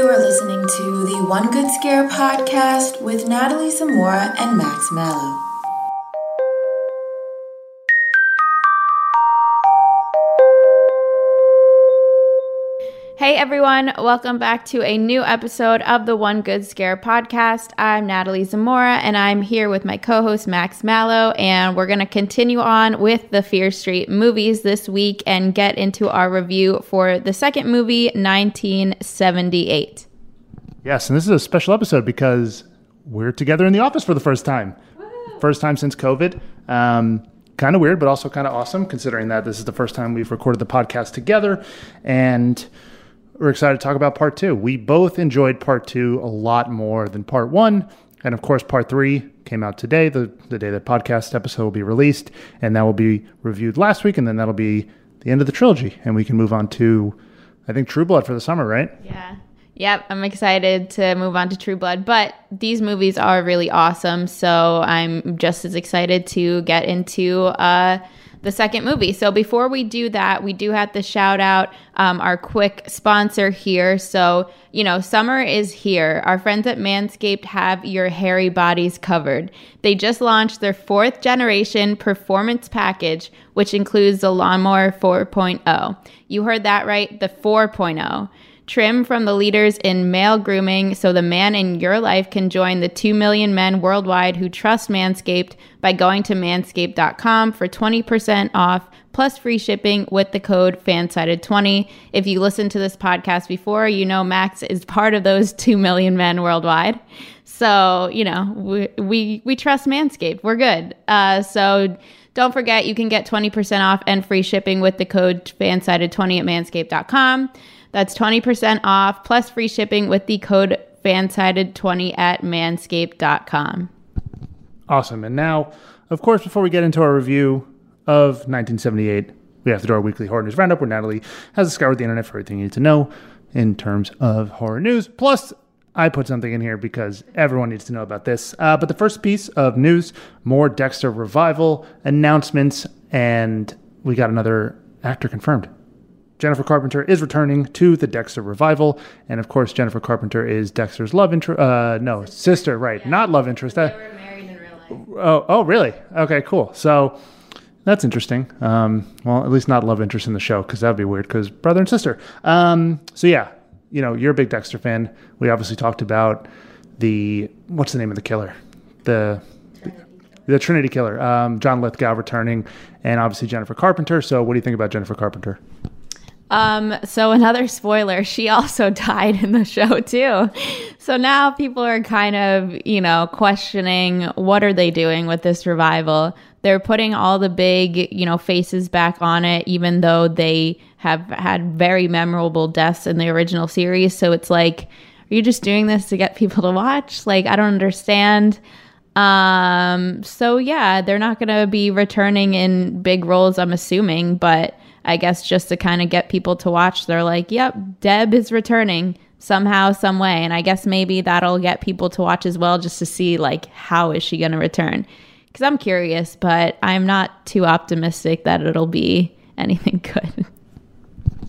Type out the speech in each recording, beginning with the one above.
You are listening to the One Good Scare podcast with Natalie Zamora and Max Mallow. Hey everyone, welcome back to a new episode of the One Good Scare podcast. I'm Natalie Zamora and I'm here with my co host Max Mallow, and we're going to continue on with the Fear Street movies this week and get into our review for the second movie, 1978. Yes, and this is a special episode because we're together in the office for the first time. First time since COVID. Um, kind of weird, but also kind of awesome considering that this is the first time we've recorded the podcast together. And we're excited to talk about part two. We both enjoyed part two a lot more than part one. And of course, part three came out today, the, the day the podcast episode will be released. And that will be reviewed last week. And then that'll be the end of the trilogy. And we can move on to, I think, True Blood for the summer, right? Yeah. Yep, I'm excited to move on to True Blood, but these movies are really awesome, so I'm just as excited to get into uh, the second movie. So before we do that, we do have to shout out um, our quick sponsor here. So, you know, summer is here. Our friends at Manscaped have your hairy bodies covered. They just launched their fourth generation performance package, which includes the Lawnmower 4.0. You heard that right, the 4.0 trim from the leaders in male grooming so the man in your life can join the 2 million men worldwide who trust Manscaped by going to manscaped.com for 20% off plus free shipping with the code fansided20. If you listened to this podcast before, you know Max is part of those 2 million men worldwide. So, you know, we we, we trust Manscaped. We're good. Uh, so don't forget you can get 20% off and free shipping with the code fansided20 at manscaped.com. That's 20% off plus free shipping with the code fansided20 at manscaped.com. Awesome. And now, of course, before we get into our review of 1978, we have to do our weekly horror news roundup where Natalie has scoured the internet for everything you need to know in terms of horror news. Plus, I put something in here because everyone needs to know about this. Uh, but the first piece of news more Dexter revival announcements, and we got another actor confirmed. Jennifer Carpenter is returning to the Dexter revival, and of course, Jennifer Carpenter is Dexter's love interest. Uh, no, sister, right? Yeah. Not love interest. They were married in real life. Oh, oh, really? Okay, cool. So that's interesting. Um, well, at least not love interest in the show because that would be weird because brother and sister. Um, so yeah, you know, you're a big Dexter fan. We obviously talked about the what's the name of the killer, the the Trinity killer, um, John Lithgow returning, and obviously Jennifer Carpenter. So, what do you think about Jennifer Carpenter? Um, so another spoiler, she also died in the show too. So now people are kind of, you know, questioning what are they doing with this revival? They're putting all the big, you know, faces back on it, even though they have had very memorable deaths in the original series. So it's like, are you just doing this to get people to watch? Like, I don't understand. Um, so yeah, they're not going to be returning in big roles, I'm assuming, but I guess just to kind of get people to watch, they're like, yep, Deb is returning somehow, some way. And I guess maybe that'll get people to watch as well, just to see like, how is she going to return? Because I'm curious, but I'm not too optimistic that it'll be anything good.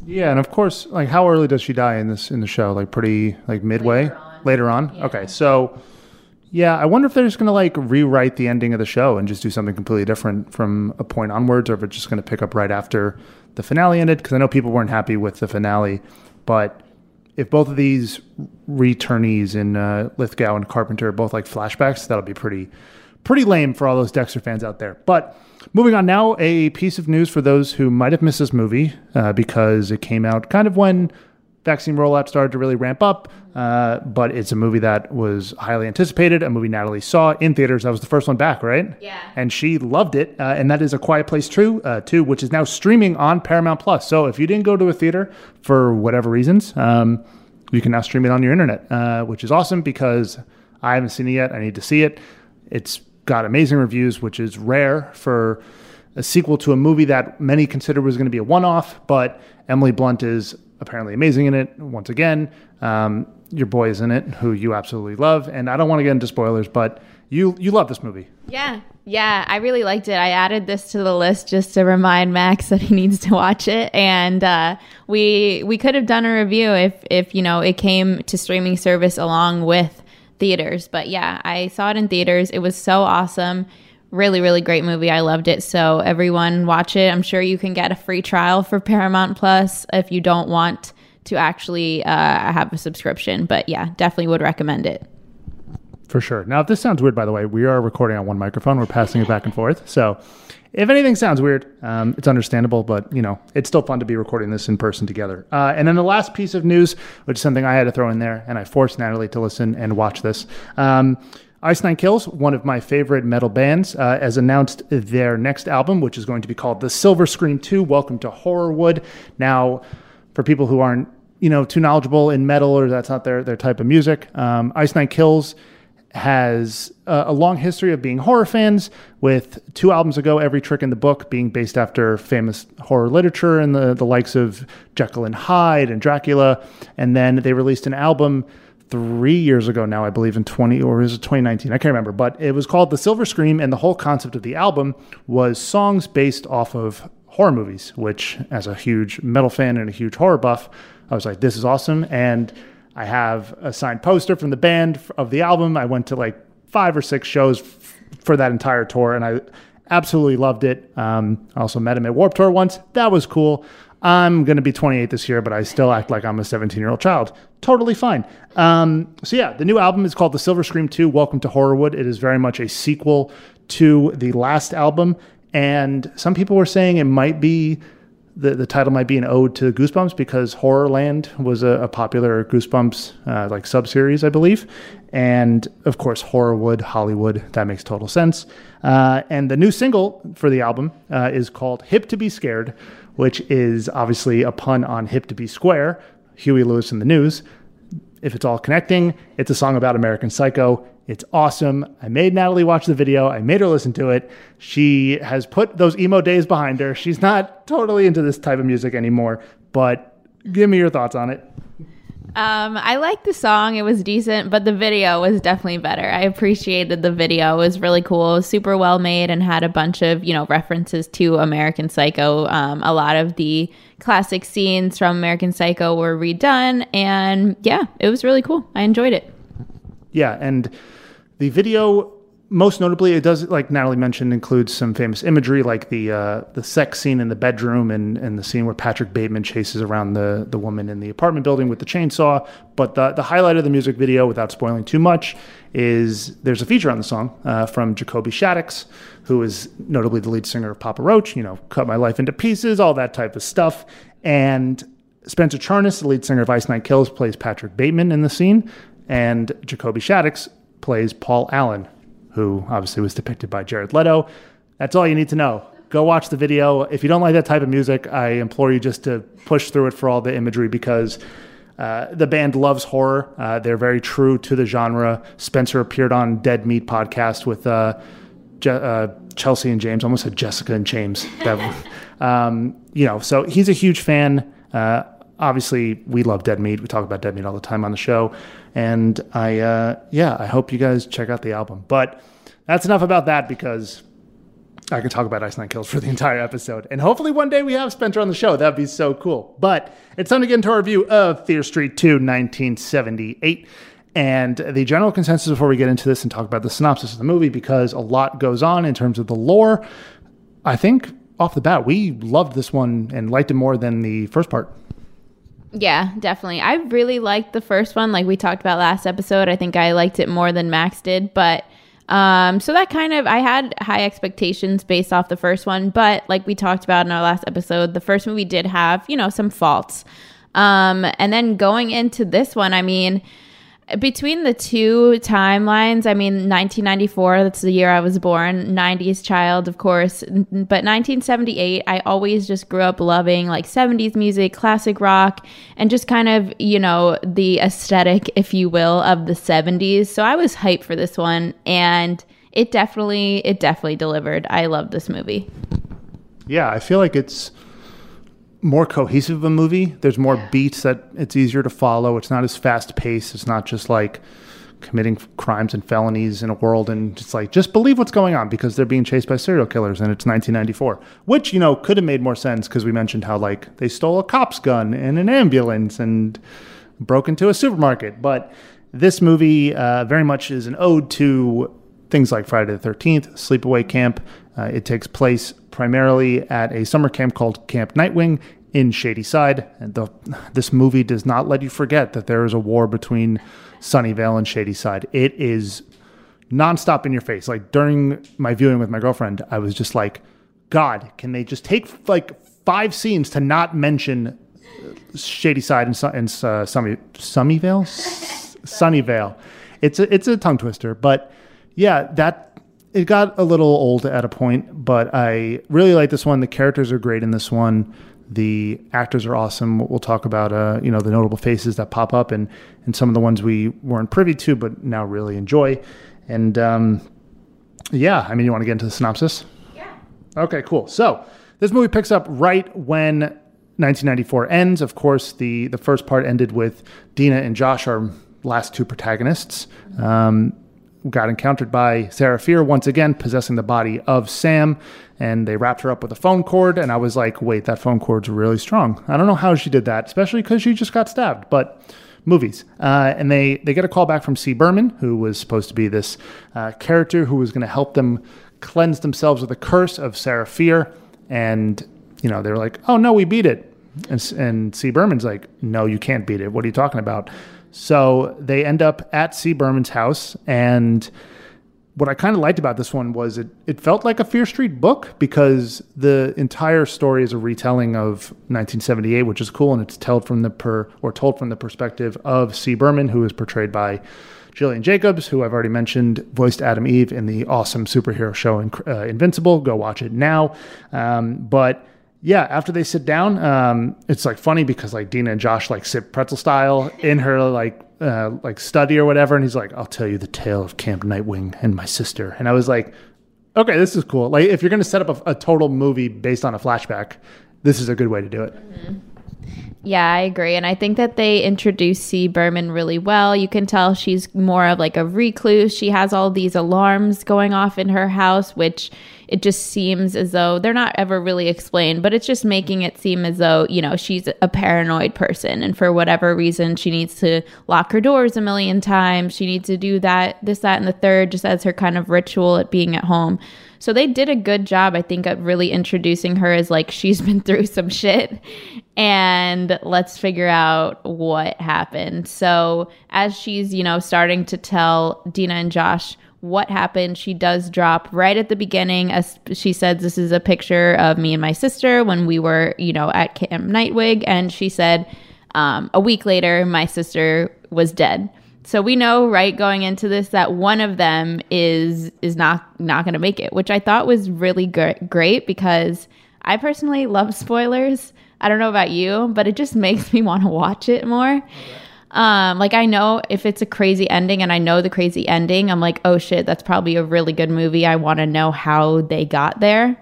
Yeah, and of course, like how early does she die in this in the show? Like pretty like midway, later on. Later on? Yeah. Okay, so yeah, I wonder if they're just going to like rewrite the ending of the show and just do something completely different from a point onwards, or if it's just going to pick up right after the finale ended. Because I know people weren't happy with the finale, but if both of these returnees in uh, Lithgow and Carpenter are both like flashbacks, that'll be pretty pretty lame for all those Dexter fans out there. But moving on now, a piece of news for those who might have missed this movie uh, because it came out kind of when vaccine rollout started to really ramp up. Uh, but it's a movie that was highly anticipated, a movie Natalie saw in theaters. That was the first one back, right? Yeah. And she loved it. Uh, and that is A Quiet Place True, uh, too, which is now streaming on Paramount Plus. So if you didn't go to a theater for whatever reasons, um, you can now stream it on your internet, uh, which is awesome because I haven't seen it yet. I need to see it. It's got amazing reviews, which is rare for a sequel to a movie that many considered was going to be a one off, but Emily Blunt is apparently amazing in it once again. Um, your boy is in it, who you absolutely love. And I don't want to get into spoilers, but you you love this movie. Yeah. Yeah, I really liked it. I added this to the list just to remind Max that he needs to watch it. And uh, we we could have done a review if if you know it came to streaming service along with theaters. But yeah, I saw it in theaters. It was so awesome. Really, really great movie. I loved it. So everyone watch it. I'm sure you can get a free trial for Paramount Plus if you don't want to actually uh, have a subscription. But yeah, definitely would recommend it. For sure. Now, if this sounds weird, by the way, we are recording on one microphone. We're passing it back and forth. So if anything sounds weird, um, it's understandable, but you know, it's still fun to be recording this in person together. Uh, and then the last piece of news, which is something I had to throw in there, and I forced Natalie to listen and watch this. Um, Ice Nine Kills, one of my favorite metal bands, uh, has announced their next album, which is going to be called The Silver Scream 2 Welcome to Horrorwood. Now, for people who aren't you know too knowledgeable in metal or that's not their, their type of music, um, Ice Nine Kills has uh, a long history of being horror fans, with two albums ago, Every Trick in the Book being based after famous horror literature and the, the likes of Jekyll and Hyde and Dracula. And then they released an album three years ago now, I believe, in 20 or is it 2019? I can't remember, but it was called The Silver Scream. And the whole concept of the album was songs based off of horror movies, which, as a huge metal fan and a huge horror buff, I was like, this is awesome. And I have a signed poster from the band of the album. I went to like five or six shows f- for that entire tour, and I absolutely loved it. Um, I also met him at Warped Tour once. That was cool. I'm going to be 28 this year, but I still act like I'm a 17 year old child. Totally fine. Um, so, yeah, the new album is called The Silver Scream 2 Welcome to Horrorwood. It is very much a sequel to the last album. And some people were saying it might be the, the title might be an ode to Goosebumps because Horrorland was a, a popular Goosebumps uh, like sub series, I believe, and of course Horrorwood, Hollywood. That makes total sense. Uh, and the new single for the album uh, is called "Hip to Be Scared," which is obviously a pun on "Hip to Be Square." Huey Lewis and the News. If it's all connecting, it's a song about American Psycho. It's awesome. I made Natalie watch the video. I made her listen to it. She has put those emo days behind her. She's not totally into this type of music anymore, but give me your thoughts on it. Um, I liked the song. It was decent, but the video was definitely better. I appreciated the video. It was really cool. Was super well made and had a bunch of, you know, references to American Psycho. Um, a lot of the classic scenes from American Psycho were redone. And yeah, it was really cool. I enjoyed it. Yeah. And the video, most notably, it does, like Natalie mentioned, includes some famous imagery, like the uh, the sex scene in the bedroom and, and the scene where Patrick Bateman chases around the, the woman in the apartment building with the chainsaw. But the, the highlight of the music video, without spoiling too much, is there's a feature on the song uh, from Jacoby Shaddix, who is notably the lead singer of Papa Roach, you know, Cut My Life into Pieces, all that type of stuff. And Spencer Charnas, the lead singer of Ice Nine Kills, plays Patrick Bateman in the scene, and Jacoby Shaddix plays Paul Allen, who obviously was depicted by Jared Leto. That's all you need to know. Go watch the video. If you don't like that type of music, I implore you just to push through it for all the imagery because uh, the band loves horror. Uh, they're very true to the genre. Spencer appeared on Dead Meat podcast with uh, Je- uh, Chelsea and James. Almost said Jessica and James. That, um, you know, so he's a huge fan. Uh, obviously, we love Dead Meat. We talk about Dead Meat all the time on the show. And I, uh, yeah, I hope you guys check out the album. But that's enough about that because I could talk about Ice Nine Kills for the entire episode. And hopefully one day we have Spencer on the show. That'd be so cool. But it's time to get into our review of Fear Street 2, 1978. And the general consensus before we get into this and talk about the synopsis of the movie, because a lot goes on in terms of the lore, I think off the bat, we loved this one and liked it more than the first part. Yeah, definitely. I really liked the first one, like we talked about last episode. I think I liked it more than Max did, but um, so that kind of I had high expectations based off the first one, but like we talked about in our last episode, the first movie did have you know some faults. Um, and then going into this one, I mean, between the two timelines, I mean, 1994, that's the year I was born, 90s child, of course, but 1978, I always just grew up loving like 70s music, classic rock, and just kind of, you know, the aesthetic, if you will, of the 70s. So I was hyped for this one, and it definitely, it definitely delivered. I love this movie. Yeah, I feel like it's more cohesive of a movie. There's more beats that it's easier to follow. It's not as fast paced. It's not just like committing crimes and felonies in a world and just like just believe what's going on because they're being chased by serial killers and it's 1994 which you know could have made more sense because we mentioned how like they stole a cop's gun and an ambulance and broke into a supermarket but this movie uh, very much is an ode to things like friday the 13th sleepaway camp uh, it takes place primarily at a summer camp called Camp Nightwing in Shadyside. And the, this movie does not let you forget that there is a war between Sunnyvale and Shadyside. It is nonstop in your face. Like during my viewing with my girlfriend, I was just like, God, can they just take like five scenes to not mention Shadyside and, and uh, Sunny, Sunnyvale? Sunnyvale. It's a, it's a tongue twister, but yeah, that it got a little old at a point, but I really like this one. The characters are great in this one. The actors are awesome. We'll talk about uh, you know the notable faces that pop up and and some of the ones we weren't privy to, but now really enjoy. And um, yeah, I mean, you want to get into the synopsis? Yeah. Okay, cool. So this movie picks up right when 1994 ends. Of course, the the first part ended with Dina and Josh, our last two protagonists. Um, got encountered by Sarah Fier once again possessing the body of Sam, and they wrapped her up with a phone cord. And I was like, wait, that phone cord's really strong. I don't know how she did that, especially because she just got stabbed. But movies, uh, and they they get a call back from C. Berman, who was supposed to be this uh, character who was going to help them cleanse themselves of the curse of Sarah Fier, and you know they were like, oh no, we beat it. And, and C. Berman's like, no, you can't beat it. What are you talking about? So they end up at C. Berman's house. And what I kind of liked about this one was it, it felt like a Fear Street book because the entire story is a retelling of 1978, which is cool. And it's told from the per or told from the perspective of C. Berman, who is portrayed by Gillian Jacobs, who I've already mentioned, voiced Atom Eve in the awesome superhero show uh, Invincible. Go watch it now. Um, but yeah, after they sit down, um, it's like funny because like Dina and Josh like sit pretzel style in her like uh, like study or whatever, and he's like, "I'll tell you the tale of Camp Nightwing and my sister," and I was like, "Okay, this is cool." Like if you're gonna set up a, a total movie based on a flashback, this is a good way to do it. Mm-hmm. Yeah, I agree. And I think that they introduce C. Berman really well. You can tell she's more of like a recluse. She has all these alarms going off in her house, which it just seems as though they're not ever really explained, but it's just making it seem as though, you know, she's a paranoid person. And for whatever reason, she needs to lock her doors a million times. She needs to do that, this, that, and the third, just as her kind of ritual at being at home. So they did a good job, I think, of really introducing her as like she's been through some shit and let's figure out what happened. So as she's, you know, starting to tell Dina and Josh what happened, she does drop right at the beginning. As she said, this is a picture of me and my sister when we were, you know, at Camp Nightwing. And she said, um, a week later, my sister was dead. So we know right going into this that one of them is is not not going to make it, which I thought was really great great because I personally love spoilers. I don't know about you, but it just makes me want to watch it more. Um, like I know if it's a crazy ending and I know the crazy ending, I'm like, oh shit, that's probably a really good movie. I want to know how they got there.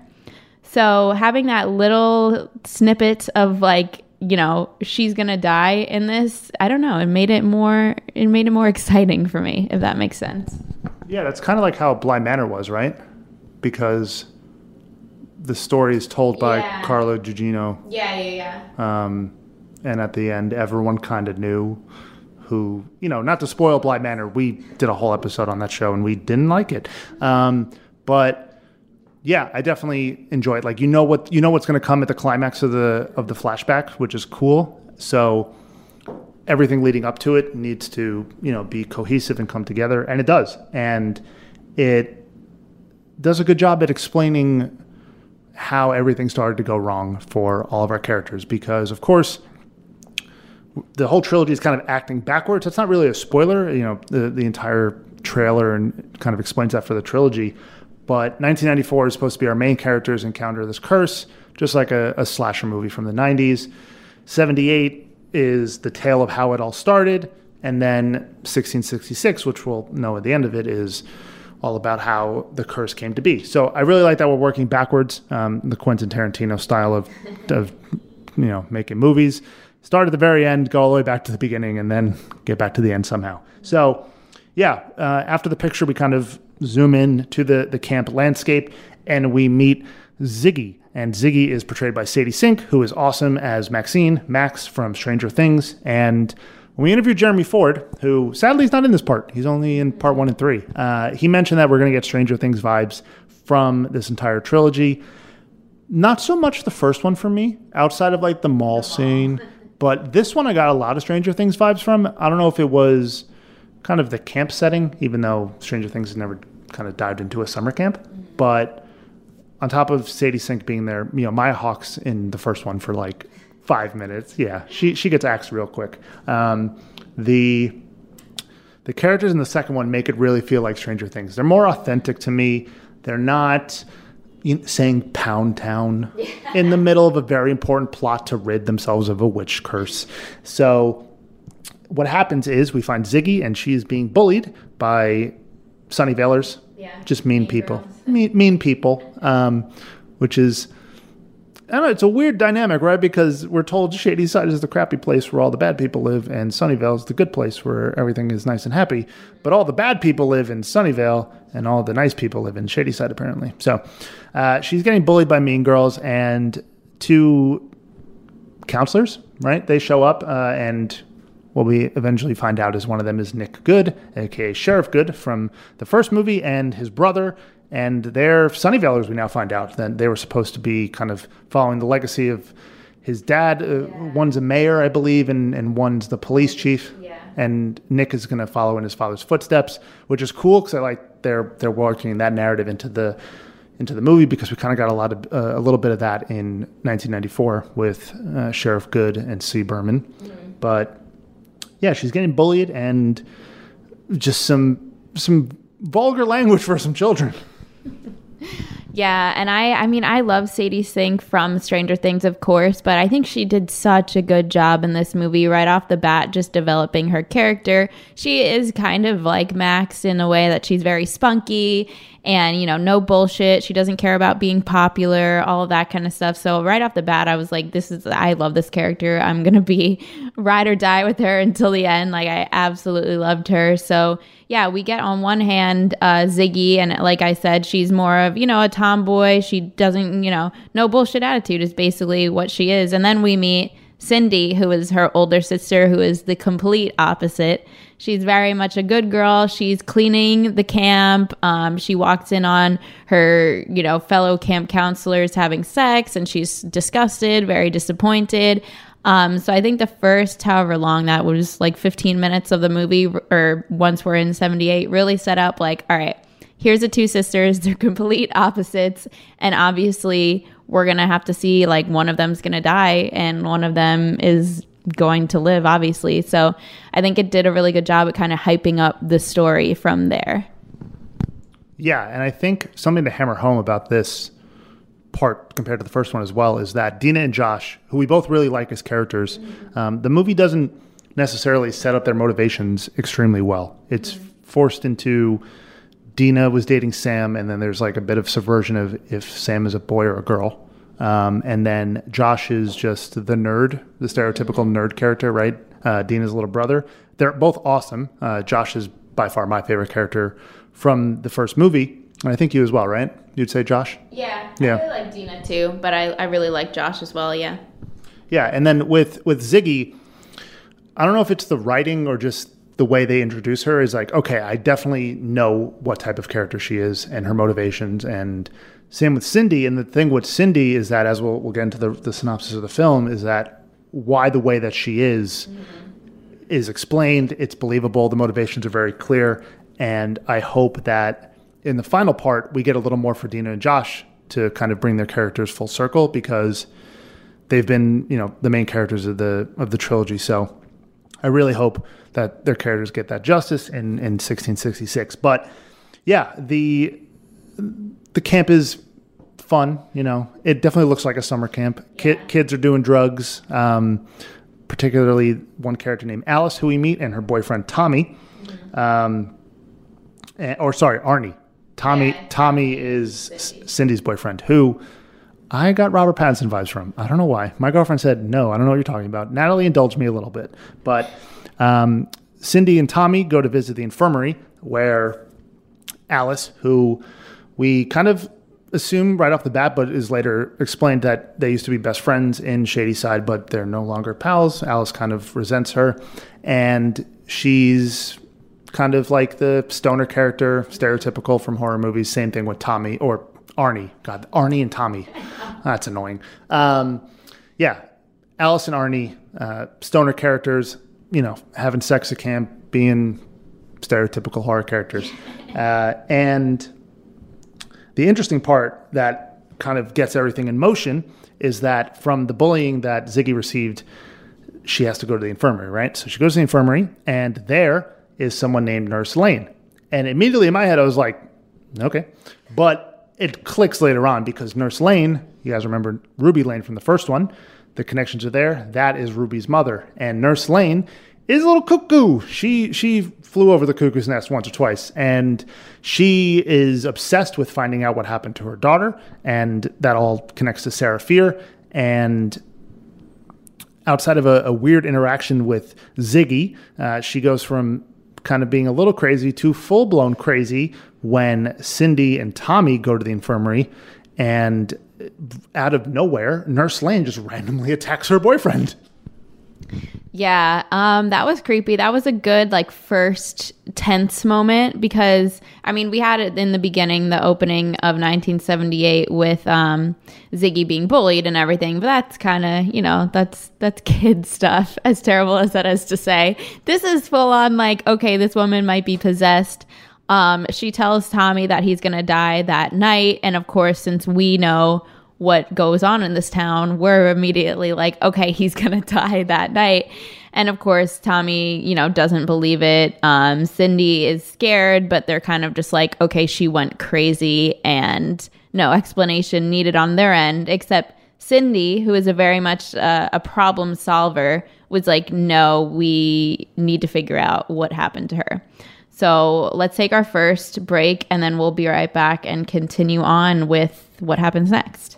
So having that little snippet of like you know she's gonna die in this i don't know. It made it more it made it more exciting for me if that makes sense. Yeah that's kind of like how Bly Manor was right? Because the story is told by yeah. carla gugino. Yeah yeah yeah. Um, and at the end everyone kind of knew who you know not to spoil Bly Manor we did a whole episode on that show and we didn't like it. Um, but yeah, I definitely enjoy it. Like you know what you know what's going to come at the climax of the of the flashback, which is cool. So everything leading up to it needs to you know be cohesive and come together, and it does. And it does a good job at explaining how everything started to go wrong for all of our characters because of course the whole trilogy is kind of acting backwards. It's not really a spoiler. You know, the the entire trailer and kind of explains that for the trilogy. But 1994 is supposed to be our main characters encounter this curse, just like a, a slasher movie from the 90s. 78 is the tale of how it all started. And then 1666, which we'll know at the end of it, is all about how the curse came to be. So I really like that we're working backwards, um, the Quentin Tarantino style of, of, you know, making movies. Start at the very end, go all the way back to the beginning, and then get back to the end somehow. So, yeah, uh, after the picture, we kind of zoom in to the, the camp landscape and we meet Ziggy. And Ziggy is portrayed by Sadie Sink, who is awesome as Maxine, Max from Stranger Things. And when we interviewed Jeremy Ford, who sadly is not in this part, he's only in part one and three, uh, he mentioned that we're going to get Stranger Things vibes from this entire trilogy. Not so much the first one for me, outside of like the mall scene, but this one I got a lot of Stranger Things vibes from. I don't know if it was kind of the camp setting, even though Stranger Things has never kind of dived into a summer camp. But on top of Sadie Sink being there, you know, Maya Hawke's in the first one for like five minutes. Yeah, she she gets axed real quick. Um, the the characters in the second one make it really feel like Stranger Things. They're more authentic to me. They're not saying Pound Town in the middle of a very important plot to rid themselves of a witch curse. So what happens is we find Ziggy and she is being bullied by Sunnyvalers. Yeah. Just mean, Mean people. Mean, mean people. Um, which is, I don't know, it's a weird dynamic, right? Because we're told Shady Side is the crappy place where all the bad people live, and Sunnyvale is the good place where everything is nice and happy. But all the bad people live in Sunnyvale, and all the nice people live in Shady Side, apparently. So uh, she's getting bullied by mean girls, and two counselors, right? They show up, uh, and what we eventually find out is one of them is Nick Good, aka Sheriff Good from the first movie, and his brother. And they're Sunnyvalers, we now find out that they were supposed to be kind of following the legacy of his dad. Uh, One's a mayor, I believe, and, and one's the police chief. Yeah. And Nick is going to follow in his father's footsteps, which is cool because I like they're they're working that narrative into the into the movie because we kind of got a lot of uh, a little bit of that in 1994 with uh, Sheriff Good and C. Berman, but yeah, she's getting bullied and just some some vulgar language for some children. Yeah, and I I mean I love Sadie Sink from Stranger Things of course, but I think she did such a good job in this movie right off the bat just developing her character. She is kind of like Max in a way that she's very spunky and you know no bullshit. She doesn't care about being popular, all of that kind of stuff. So right off the bat I was like this is I love this character. I'm to be ride or die with her until the end. Like I absolutely loved her. So yeah, we get on one hand uh, Ziggy, and like I said, she's more of you know a tomboy. She doesn't you know no bullshit attitude is basically what she is. And then we meet Cindy, who is her older sister, who is the complete opposite. She's very much a good girl. She's cleaning the camp. Um, she walks in on her, you know, fellow camp counselors having sex, and she's disgusted, very disappointed. Um, so I think the first, however long that was, like 15 minutes of the movie, or once we're in 78, really set up like, all right, here's the two sisters. They're complete opposites. And obviously, we're going to have to see like one of them's going to die and one of them is going to live, obviously. So I think it did a really good job at kind of hyping up the story from there. Yeah, and I think something to hammer home about this part compared to the first one as well is that Dina and Josh, who we both really like as characters, um, the movie doesn't necessarily set up their motivations extremely well. It's forced into Dina was dating Sam, and then there's like a bit of subversion of if Sam is a boy or a girl. Um, and then Josh is just the nerd, the stereotypical nerd character, right? Uh, Dina's little brother. They're both awesome. Uh, Josh is by far my favorite character from the first movie. And I think you as well, right? You'd say Josh? Yeah, Yeah. I really like Dina too, but I, I really like Josh as well. Yeah. Yeah, and then with with Ziggy, I don't know if it's the writing or just the way they introduce her is like, okay, I definitely know what type of character she is and her motivations. And same with Cindy. And the thing with Cindy is that, as we'll, we'll get into the, the synopsis of the film, is that why the way that she is is explained. It's believable. The motivations are very clear. And I hope that in the final part, we get a little more for Dina and Josh to kind of bring their characters full circle because they've been, you know, the main characters of the of the trilogy. So I really hope that their characters get that justice in, in 1666. But yeah, the the camp is fun. You know, it definitely looks like a summer camp. Ki- kids are doing drugs. Um, particularly one character named Alice, who we meet, and her boyfriend Tommy. Um, and- or sorry, Arnie. Tommy. Yeah, Tommy is S- Cindy's boyfriend, who I got Robert Pattinson vibes from. I don't know why. My girlfriend said no. I don't know what you're talking about. Natalie indulged me a little bit, but um, Cindy and Tommy go to visit the infirmary where Alice, who we kind of assume right off the bat, but is later explained that they used to be best friends in Shady Side, but they're no longer pals. Alice kind of resents her, and she's kind of like the stoner character, stereotypical from horror movies. Same thing with Tommy or Arnie. God, Arnie and Tommy. That's annoying. Um, yeah, Alice and Arnie, uh, stoner characters, you know, having sex at camp, being stereotypical horror characters. Uh, and the interesting part that kind of gets everything in motion is that from the bullying that Ziggy received, she has to go to the infirmary, right? So she goes to the infirmary, and there is someone named Nurse Lane. And immediately in my head, I was like, okay. But it clicks later on because Nurse Lane, you guys remember Ruby Lane from the first one, the connections are there. That is Ruby's mother. And Nurse Lane is a little cuckoo. She she flew over the cuckoo's nest once or twice, and she is obsessed with finding out what happened to her daughter, and that all connects to Sarah Fier. And outside of a, a weird interaction with Ziggy, uh, she goes from kind of being a little crazy to full blown crazy when Cindy and Tommy go to the infirmary, and out of nowhere, Nurse Lane just randomly attacks her boyfriend. Yeah, um, that was creepy. That was a good like first tense moment because I mean we had it in the beginning, the opening of 1978 with um, Ziggy being bullied and everything, but that's kind of you know that's that's kid stuff. As terrible as that is to say, this is full on like okay, this woman might be possessed. Um, she tells Tommy that he's gonna die that night, and of course, since we know what goes on in this town, we're immediately like, okay, he's gonna die that night. And of course, Tommy, you know, doesn't believe it. Um, Cindy is scared, but they're kind of just like, okay, she went crazy and no explanation needed on their end, except Cindy, who is a very much uh, a problem solver, was like, no, we need to figure out what happened to her. So let's take our first break and then we'll be right back and continue on with what happens next.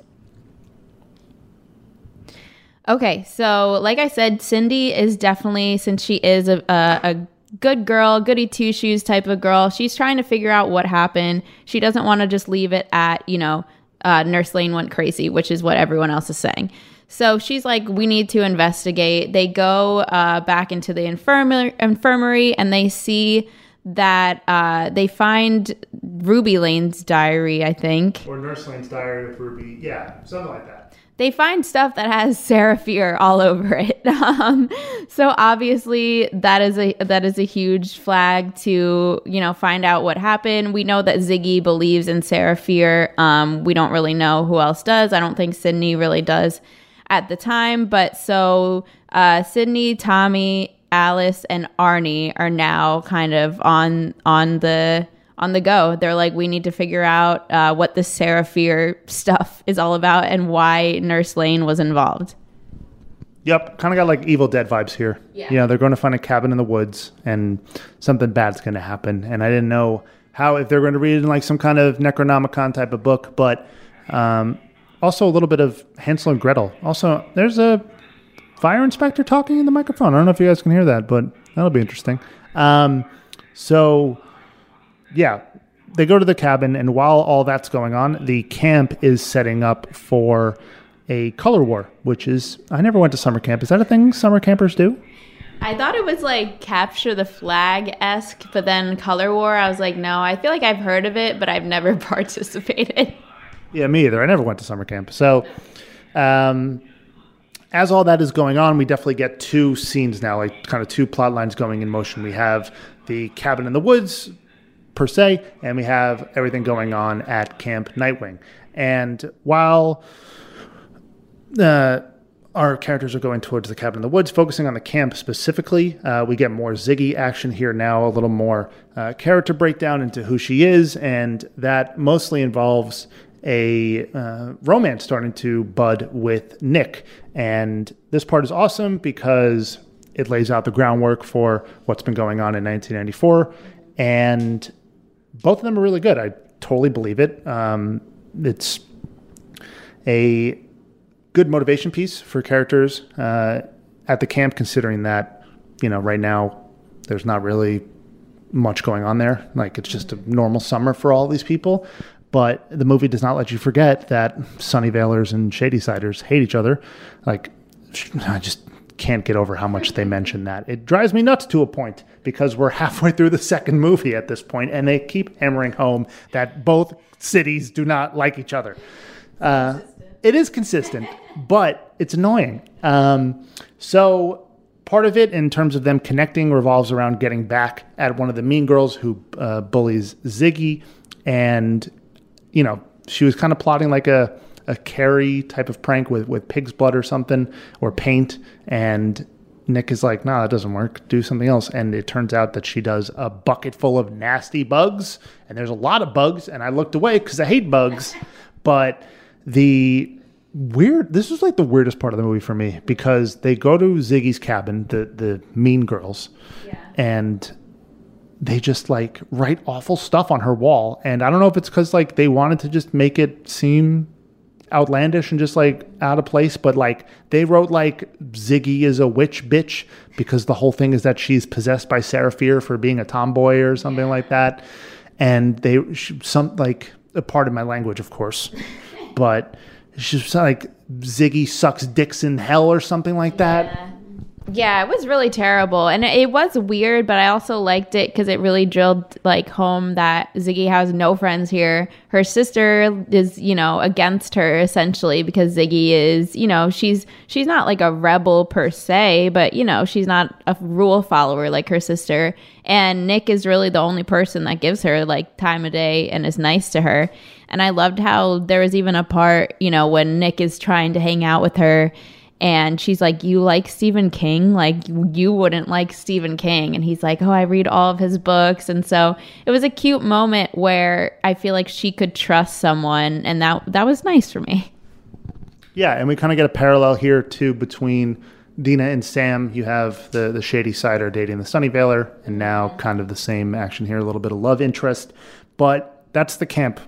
Okay, so like I said, Cindy is definitely, since she is a, a, a good girl, goody two shoes type of girl, she's trying to figure out what happened. She doesn't want to just leave it at, you know, uh, Nurse Lane went crazy, which is what everyone else is saying. So she's like, we need to investigate. They go uh, back into the infirmary, infirmary and they see that uh, they find Ruby Lane's diary, I think. Or Nurse Lane's diary with Ruby. Yeah, something like that. They find stuff that has Sarah Fier all over it. Um, so obviously that is a that is a huge flag to you know find out what happened. We know that Ziggy believes in Sarah Fier. Um, we don't really know who else does. I don't think Cindy really does at the time. But so uh, Cindy, Tommy, Alice, and Arnie are now kind of on on the on the go. They're like, we need to figure out uh, what the Sarah Fier stuff is all about and why Nurse Lane was involved. Yep, kind of got like Evil Dead vibes here. Yeah. You know, they're going to find a cabin in the woods and something bad's going to happen. And I didn't know how, if they're going to read it in like some kind of Necronomicon type of book, but um, also a little bit of Hansel and Gretel. Also, there's a fire inspector talking in the microphone. I don't know if you guys can hear that, but that'll be interesting. Um, so, yeah, they go to the cabin, and while all that's going on, the camp is setting up for a color war, which is I never went to summer camp. Is that a thing summer campers do? I thought it was like capture the flag esque, but then color war. I was like, no, I feel like I've heard of it, but I've never participated. Yeah, me either. I never went to summer camp. So, um, as all that is going on, we definitely get two scenes now, like kind of two plot lines going in motion. We have the cabin in the woods, per se, and we have everything going on at Camp Nightwing. And while uh, our characters are going towards the cabin in the woods, focusing on the camp specifically. Uh, we get more Ziggy action here now, a little more uh, character breakdown into who she is, and that mostly involves a uh, romance starting to bud with Nick. And this part is awesome because it lays out the groundwork for what's been going on in 1994. And both of them are really good. I totally believe it. Um, it's a good motivation piece for characters uh, at the camp, considering that, you know, right now there's not really much going on there. Like it's just a normal summer for all these people. But the movie does not let you forget that Sunnyvalers and Shady Shadysiders hate each other. Like, I just can't get over how much they mention that. It drives me nuts to a point because we're halfway through the second movie at this point, and they keep hammering home that both cities do not like each other. Uh, it is consistent, but it's annoying. Um, so part of it, in terms of them connecting, revolves around getting back at one of the mean girls who uh, bullies Ziggy, and you know she was kind of plotting like a a Carrie type of prank with with pig's blood or something or paint, and Nick is like, "Nah, that doesn't work. Do something else." And it turns out that she does a bucket full of nasty bugs, and there's a lot of bugs. And I looked away because I hate bugs, but the weird this was like the weirdest part of the movie for me because they go to Ziggy's cabin, the the mean girls, yeah. and they just like write awful stuff on her wall. And I don't know if it's because like they wanted to just make it seem outlandish and just like out of place, but like they wrote like Ziggy is a witch bitch because the whole thing is that she's possessed by Sarah Fier for being a tomboy or something yeah. like that. And they some like a part of my language, of course but she's like Ziggy sucks dicks in hell or something like that. Yeah. It was really terrible, and it was weird, but I also liked it because it really drilled like home that Ziggy has no friends here. Her sister is, you know, against her essentially because Ziggy is, you know, she's she's not like a rebel per se, but you know, she's not a rule follower like her sister. And Nick is really the only person that gives her like time of day and is nice to her. And I loved how there was even a part, you know, when Nick is trying to hang out with her and she's like, You like Stephen King? Like, you wouldn't like Stephen King. And he's like, Oh, I read all of his books. And so it was a cute moment where I feel like she could trust someone. And that, that was nice for me. Yeah. And we kind of get a parallel here, too, between Dina and Sam. You have the, the Shadysider dating the sunny Sunnyvaler, and now mm-hmm. kind of the same action here, a little bit of love interest. But that's the camp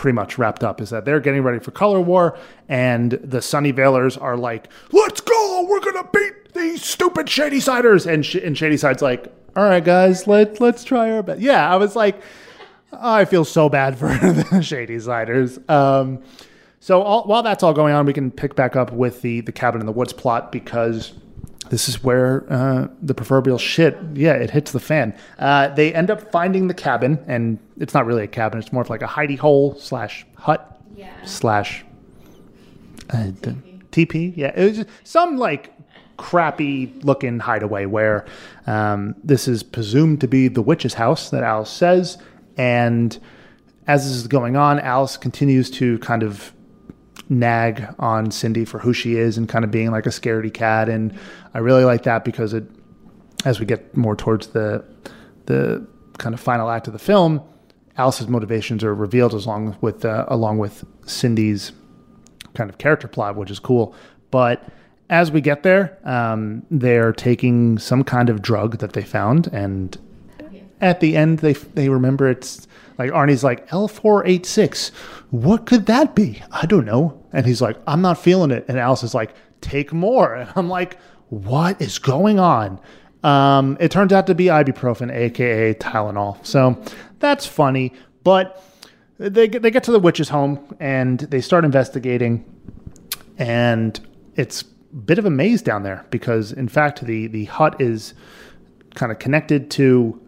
pretty much wrapped up is that they're getting ready for color war and the sunny Sunnyvalers are like let's go! We're gonna beat these stupid Shadysiders and, Sh- and Shadyside's like all right guys let, let's try our best yeah i was like oh, i feel so bad for the Shadysiders um, so all, while that's all going on we can pick back up with the the cabin in the woods plot because this is where uh, the proverbial shit, yeah, it hits the fan. Uh, they end up finding the cabin, and it's not really a cabin; it's more of like a hidey hole slash hut yeah. slash uh, TP. Yeah, it was just some like crappy looking hideaway where um, this is presumed to be the witch's house that Alice says, and as this is going on, Alice continues to kind of nag on Cindy for who she is and kind of being like a scaredy cat. And I really like that because it, as we get more towards the the kind of final act of the film, Alice's motivations are revealed as long with uh, along with Cindy's kind of character plot, which is cool. But as we get there, um, they're taking some kind of drug that they found, and at the end, they they remember it's like Arnie's like L486. What could that be? I don't know. And he's like, I'm not feeling it. And Alice is like, take more. And I'm like, what is going on? Um, it turns out to be ibuprofen, aka Tylenol. So that's funny. But they get, they get to the witch's home and they start investigating, and it's a bit of a maze down there because, in fact, the the hut is kind of connected to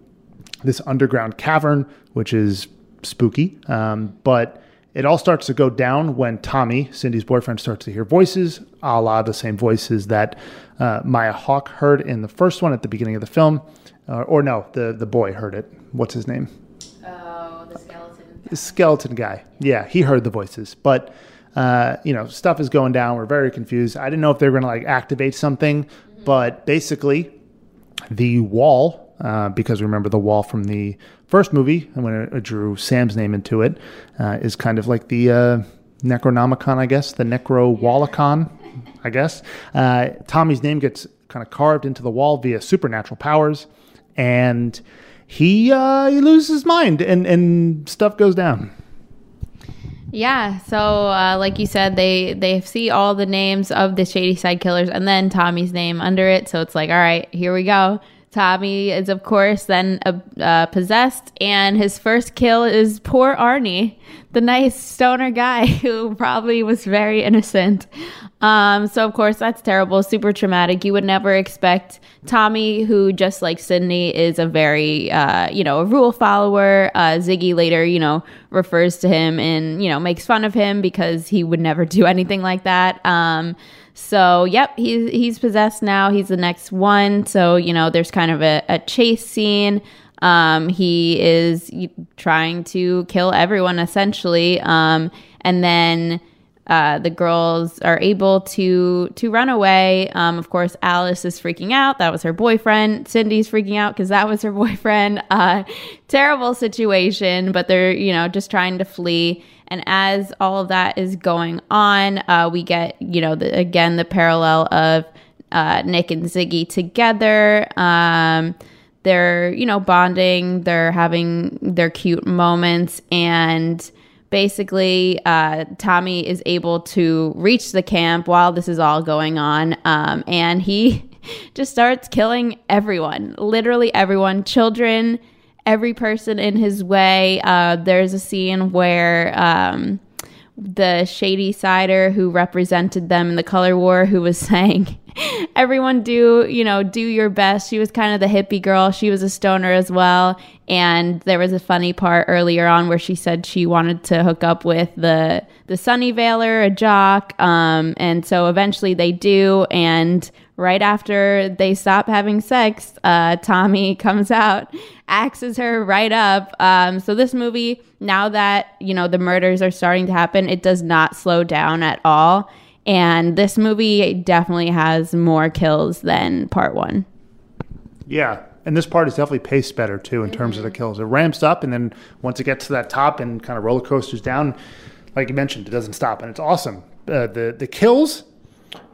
this underground cavern, which is spooky. Um, but it all starts to go down when Tommy, Cindy's boyfriend, starts to hear voices, a la the same voices that uh, Maya Hawke heard in the first one at the beginning of the film. Uh, or no, the, the boy heard it. What's his name? Oh, the skeleton. The skeleton guy. Yeah, he heard the voices. But Uh, you know, stuff is going down. We're very confused. I didn't know if they were going to like activate something, but basically, the wall, uh, because remember the wall from the first movie, and when I drew Sam's name into it, uh, is kind of like the uh, Necronomicon, I guess, the Necro Wallicon, I guess. Uh, Tommy's name gets kind of carved into the wall via supernatural powers, and he uh, he loses his mind, and and stuff goes down. Yeah, so uh, like you said, they they see all the names of the Shady Side Killers and then Tommy's name under it. So it's like, all right, here we go. Tommy is, of course, then uh, uh, possessed, and his first kill is poor Arnie, the nice stoner guy who probably was very innocent. Um, so, of course, that's terrible, super traumatic. You would never expect Tommy, who just like Cindy, is a very, uh, you know, a rule follower. Uh, Ziggy later, you know, refers to him and, you know, makes fun of him because he would never do anything like that. Um, so, yep, he's he's possessed now. He's the next one. So, you know, there's kind of a, a chase scene. Um, he is trying to kill everyone essentially. Um, and then uh, the girls are able to to run away. Um, of course, Alice is freaking out. That was her boyfriend. Cindy's freaking out because that was her boyfriend. Uh, terrible situation, but they're you know just trying to flee. And as all of that is going on, uh, we get, you know, the, again, the parallel of uh, Nick and Ziggy together. Um, they're, you know, bonding, they're having their cute moments. And basically, uh, Tommy is able to reach the camp while this is all going on. Um, and he just starts killing everyone, literally everyone, children every person in his way. Uh, there's a scene where um, the shady sider who represented them in the color war, who was saying, everyone do you know do your best. She was kind of the hippie girl. She was a stoner as well. And there was a funny part earlier on where she said she wanted to hook up with the the Sunnyvaler a jock. Um, and so eventually they do. And right after they stop having sex uh, tommy comes out axes her right up. Um, so this movie, now that you know the murders are starting to happen, it does not slow down at all. And this movie definitely has more kills than part one. Yeah, and this part is definitely paced better too in mm-hmm. terms of the kills. It ramps up, and then once it gets to that top and kind of roller coasters down, like you mentioned, it doesn't stop, and it's awesome. Uh, the the kills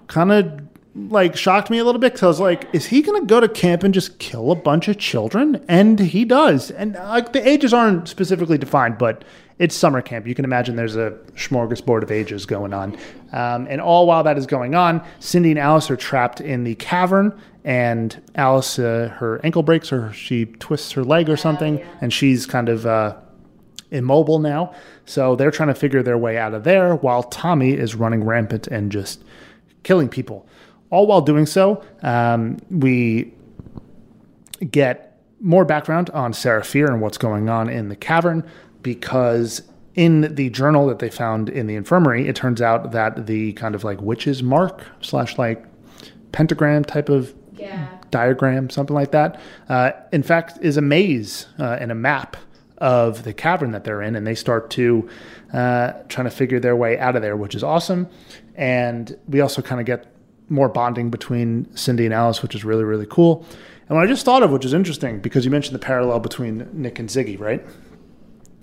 kind of like shocked me a little bit because I was like, is he going to go to camp and just kill a bunch of children? And he does. And like the ages aren't specifically defined, but it's summer camp. You can imagine there's a smorgasbord of ages going on. Um, and all while that is going on, Cindy and Alice are trapped in the cavern. And Alice, uh, her ankle breaks or she twists her leg or something, and she's kind of uh, immobile now. So they're trying to figure their way out of there while Tommy is running rampant and just killing people. All while doing so, um, we get more background on Sarah Fier and what's going on in the cavern because in the journal that they found in the infirmary, it turns out that the kind of like witch's mark slash like pentagram type of yeah. diagram, something like that, uh, in fact, is a maze uh, and a map of the cavern that they're in, and they start to uh, trying to figure their way out of there, which is awesome. And we also kind of get more bonding between Cindy and Alice, which is really, really cool. And what I just thought of, which is interesting, because you mentioned the parallel between Nick and Ziggy, right?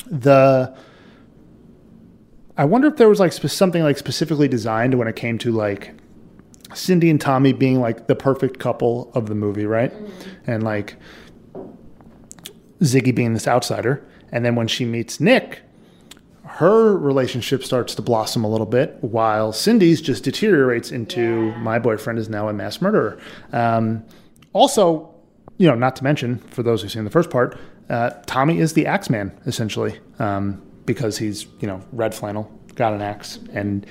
The I wonder if there was like something like specifically designed when it came to like Cindy and Tommy being like the perfect couple of the movie, right? Mm-hmm. And like Ziggy being this outsider, and then when she meets Nick, her relationship starts to blossom a little bit, while Cindy's just deteriorates into yeah. my boyfriend is now a mass murderer. Um, also, you know, not to mention for those who've seen the first part, uh, Tommy is the axe man essentially um, because he's you know red flannel, got an axe, and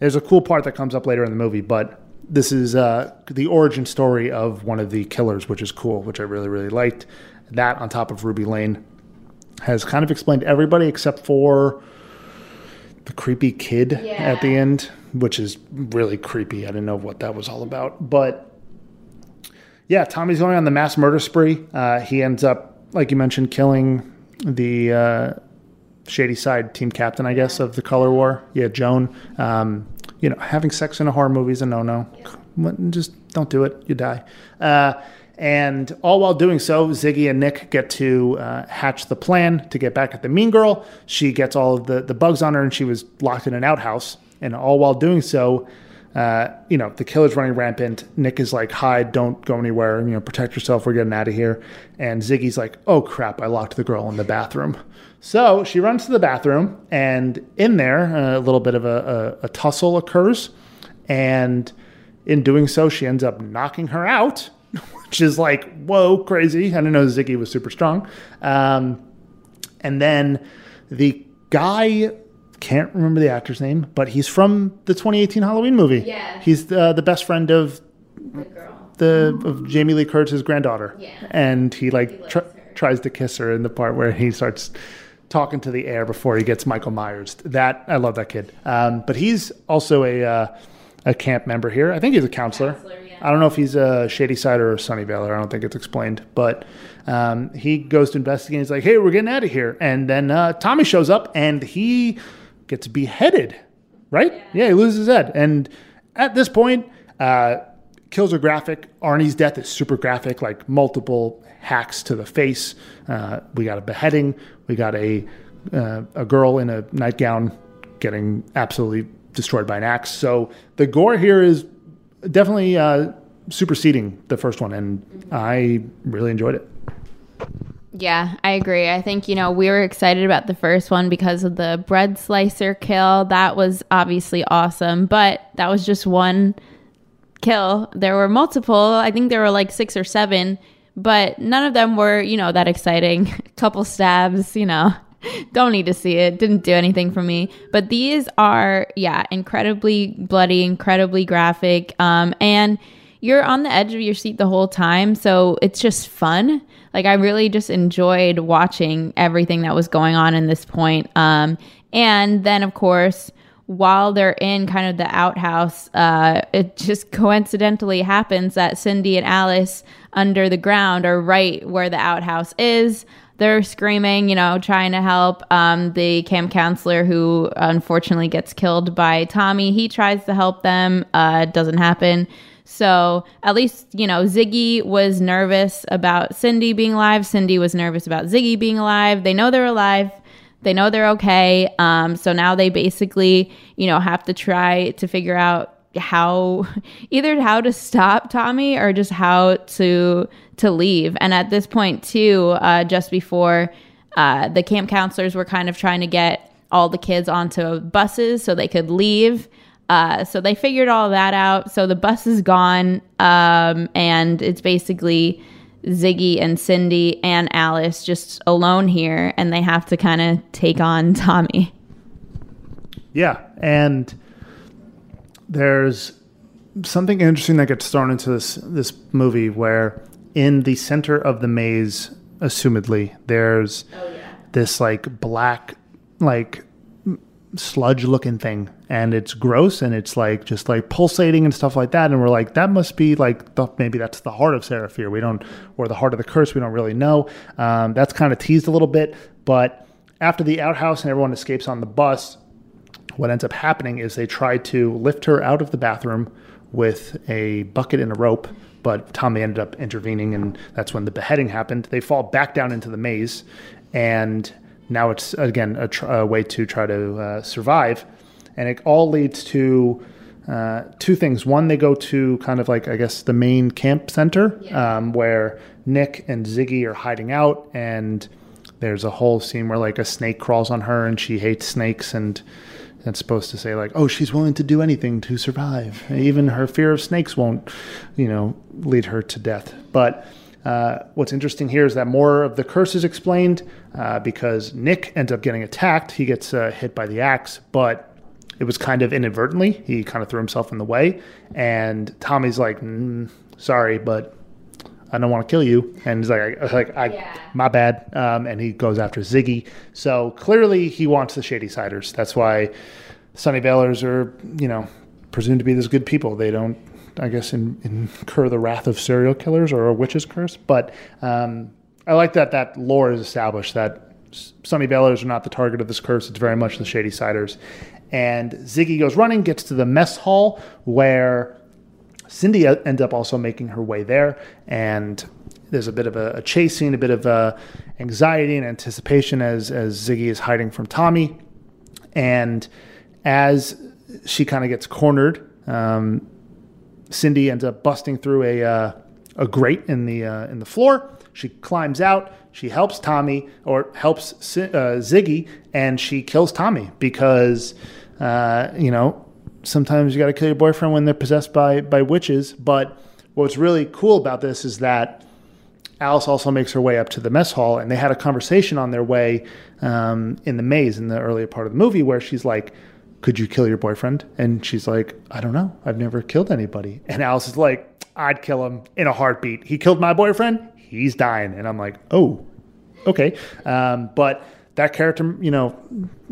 there's a cool part that comes up later in the movie, but. This is uh, the origin story of one of the killers, which is cool, which I really, really liked. That on top of Ruby Lane has kind of explained everybody except for the creepy kid yeah. at the end, which is really creepy. I didn't know what that was all about. But yeah, Tommy's going on the mass murder spree. Uh, he ends up, like you mentioned, killing the uh, shady side team captain, I guess, of the color war. Yeah, Joan. Um, you know, having sex in a horror movie is a no-no. Just don't do it. You die. Uh, and all while doing so, Ziggy and Nick get to uh, hatch the plan to get back at the mean girl. She gets all of the, the bugs on her, and she was locked in an outhouse. And all while doing so, uh, you know, the killer's running rampant. Nick is like, hide, don't go anywhere, you know, protect yourself, we're getting out of here. And Ziggy's like, oh crap, I locked the girl in the bathroom. So she runs to the bathroom, and in there, a little bit of a, a, a tussle occurs. And in doing so, she ends up knocking her out, which is like, whoa, crazy. I didn't know Ziggy was super strong. Um, and then the guy can't remember the actor's name, but he's from the 2018 Halloween movie. Yeah. He's the, the best friend of The girl. the of Jamie Lee Curtis's granddaughter. Yeah. And he like loves tr- tries to kiss her in the part where he starts talking to the air before he gets Michael Myers. That I love that kid. Um, but he's also a uh, a camp member here. I think he's a counselor. Counselor, yeah. I don't know if he's a Shady Side or a Sunnyvale. I don't think it's explained. But um, he goes to investigate. He's like, "Hey, we're getting out of here." And then uh, Tommy shows up and he gets beheaded. Right? Yeah. he loses his head. And at this point, uh, kills are graphic. Arnie's death is super graphic, like multiple hacks to the face. Uh, we got a beheading. We got a uh, a girl in a nightgown getting absolutely destroyed by an axe. So the gore here is definitely uh, superseding the first one, and I really enjoyed it. Yeah, I agree. I think, you know, we were excited about the first one because of the bread slicer kill. That was obviously awesome, but that was just one kill. There were multiple, I think there were like six or seven, but none of them were, you know, that exciting. couple stabs, you know. Don't need to see it. Didn't do anything for me. But these are, yeah, incredibly bloody, incredibly graphic. Um, and you're on the edge of your seat the whole time. So it's just fun. Like, I really just enjoyed watching everything that was going on in this point. Um, and then, of course, while they're in kind of the outhouse, uh, it just coincidentally happens that Cindy and Alice under the ground are right where the outhouse is. They're screaming, you know, trying to help. Um, the camp counselor, who unfortunately gets killed by Tommy, he tries to help them. Uh, doesn't happen. So at least, you know, Ziggy was nervous about Cindy being alive. Cindy was nervous about Ziggy being alive. They know they're alive. They know they're okay. Um, so now they basically, you know, have to try to figure out how either how to stop Tommy or just how to to leave. And at this point, too, uh, just before uh, the camp counselors were kind of trying to get all the kids onto buses so they could leave. Uh, so they figured all that out. So the bus is gone, um, and it's basically Ziggy and Cindy and Alice just alone here, and they have to kind of take on Tommy. Yeah, and there's something interesting that gets thrown into this this movie where in the center of the maze, assumedly, there's this like black like sludge looking thing and it's gross and it's like just like pulsating and stuff like that and we're like that must be like the, maybe that's the heart of Sarah Fier. We don't or the heart of the curse we don't really know. Um, that's kind of teased a little bit but after the outhouse and everyone escapes on the bus what ends up happening is they try to lift her out of the bathroom with a bucket and a rope but Tommy ended up intervening and that's when the beheading happened. They fall back down into the maze and now it's again a, tr- a way to try to uh, survive. And it all leads to uh, two things. One they go to kind of like i guess the main camp center um, where nick and ziggy are hiding out. And there's a whole scene where like a snake crawls on her and she hates snakes and that's supposed to say like oh she's willing to do anything to survive. Even her fear of snakes won't you know lead her to death. But uh, what's interesting here is that more of the curse is explained uh, because Nick ends up getting attacked. He gets uh, hit by the axe, but it was kind of inadvertently. He kind of threw himself in the way. And Tommy's like, mm, sorry, but I don't want to kill you. And he's like, I, like I, my bad. Um, and he goes after Ziggy. So clearly he wants the Shady Siders. That's why Sunnyvalers are, you know, presumed to be those good people. They don't I guess, in, incur the wrath of serial killers or a witch's curse. But um, I like that that lore is established that Sunny Sunnyvalers are not the target of this curse. It's very much the Shady Siders. And Ziggy goes running, gets to the mess hall where Cindy ends up also making her way there. And there's a bit of a, a chase scene, a bit of uh, anxiety and anticipation as, as Ziggy is hiding from Tommy. And as she kind of gets cornered, um, Cindy ends up busting through a, uh, a grate in the, uh, in the floor. She climbs out. She helps Tommy or helps uh, Ziggy, and she kills Tommy because, uh, you know, sometimes you got to kill your boyfriend when they're possessed by by witches. But what's really cool about this is that Alice also makes her way up to the mess hall, and they had a conversation on their way um, in the maze in the earlier part of the movie where she's like, "Could you kill your boyfriend?" And she's like, "I don't know. I've never killed anybody." And Alice is like, "I'd kill him in a heartbeat. He killed my boyfriend he's dying. And I'm like, oh, okay. Um, but that character, you know,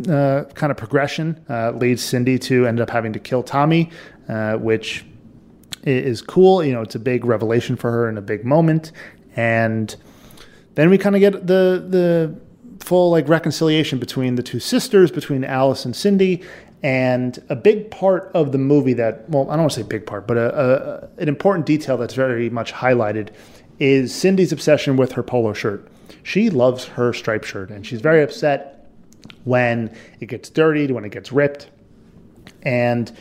uh, kind of progression uh, leads Cindy to end up having to kill Tommy, uh, which is cool. You know, it's a big revelation for her and a big moment. And then we kind of get the the full like reconciliation between the two sisters, between Alice and Cindy. And a big part of the movie that, well, I don't want to say big part, but a, a, an important detail that's very much highlighted is Cindy's obsession with her polo shirt. She loves her striped shirt, and she's very upset when it gets dirtied, when it gets ripped. And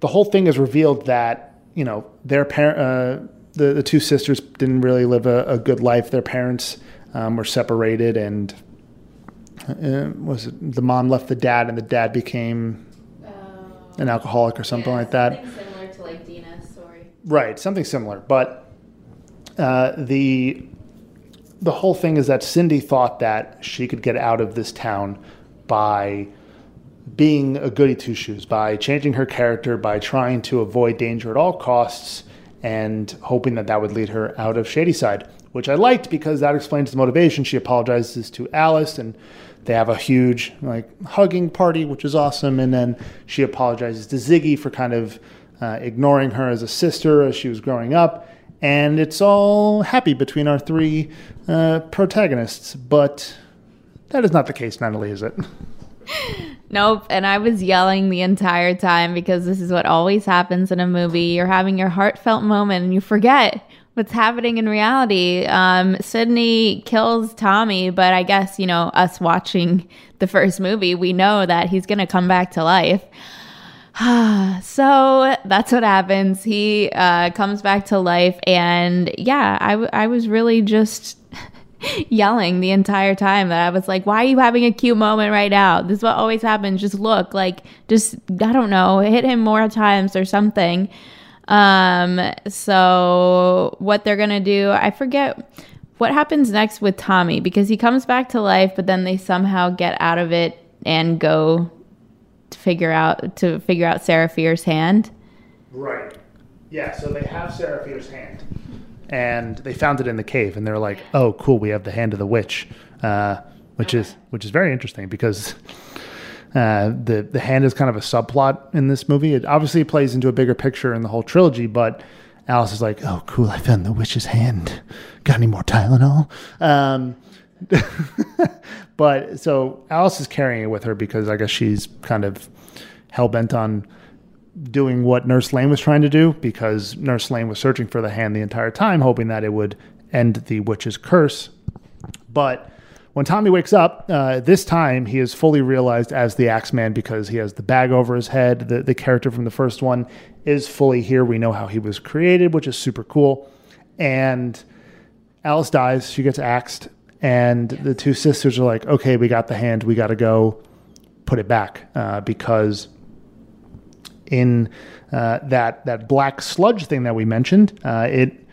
the whole thing is revealed that, you know, their parent, uh, the, the two sisters didn't really live a, a good life. Their parents um, were separated, and uh, was it, the mom left the dad, and the dad became an alcoholic or something yeah, like that. Something similar to like Deena's story. Right, something similar. But uh, the the whole thing is that Cindy thought that she could get out of this town by being a goody two shoes, by changing her character, by trying to avoid danger at all costs, and hoping that that would lead her out of Shadyside, which I liked because that explains the motivation. She apologizes to Alice, and they have a huge like hugging party, which is awesome. And then she apologizes to Ziggy for kind of uh, ignoring her as a sister as she was growing up and it's all happy between our three uh, protagonists. But that is not the case, Natalie, is it? Nope. And I was yelling the entire time because this is what always happens in a movie. You're having your heartfelt moment and you forget what's happening in reality. Um, Cindy kills Tommy, but I guess, you know, us watching the first movie, we know that he's going to come back to life. so that's what happens. He uh, comes back to life, and yeah, I, w- I was really just yelling the entire time that I was like, why are you having a cute moment right now? This is what always happens. Just look, like, just, I don't know, hit him more times or something. Um, so what they're to do, I forget what happens next with Tommy because he comes back to life, but then they somehow get out of it and go to figure out to figure out Sarah Fier's hand. Right. Yeah. So they have Sarah Fier's hand, and they found it in the cave, and they're like, "Oh, cool! We have the hand of the witch," uh, which is which is very interesting because. Uh, the the hand is kind of a subplot in this movie. It obviously plays into a bigger picture in the whole trilogy, but Alice is like, "Oh, cool! I found the witch's hand. Got any more Tylenol?" Um, but so Alice is carrying it with her because I guess she's kind of hell bent on doing what Nurse Lane was trying to do because Nurse Lane was searching for the hand the entire time, hoping that it would end the witch's curse. But when Tommy wakes up, uh, this time he is fully realized as the Axeman because he has the bag over his head. The, the character from the first one is fully here. We know how he was created, which is super cool. And Alice dies. She gets axed and the two sisters are like, okay, we got the hand, we got to go put it back uh, because in uh, that that black sludge thing that we mentioned, uh, it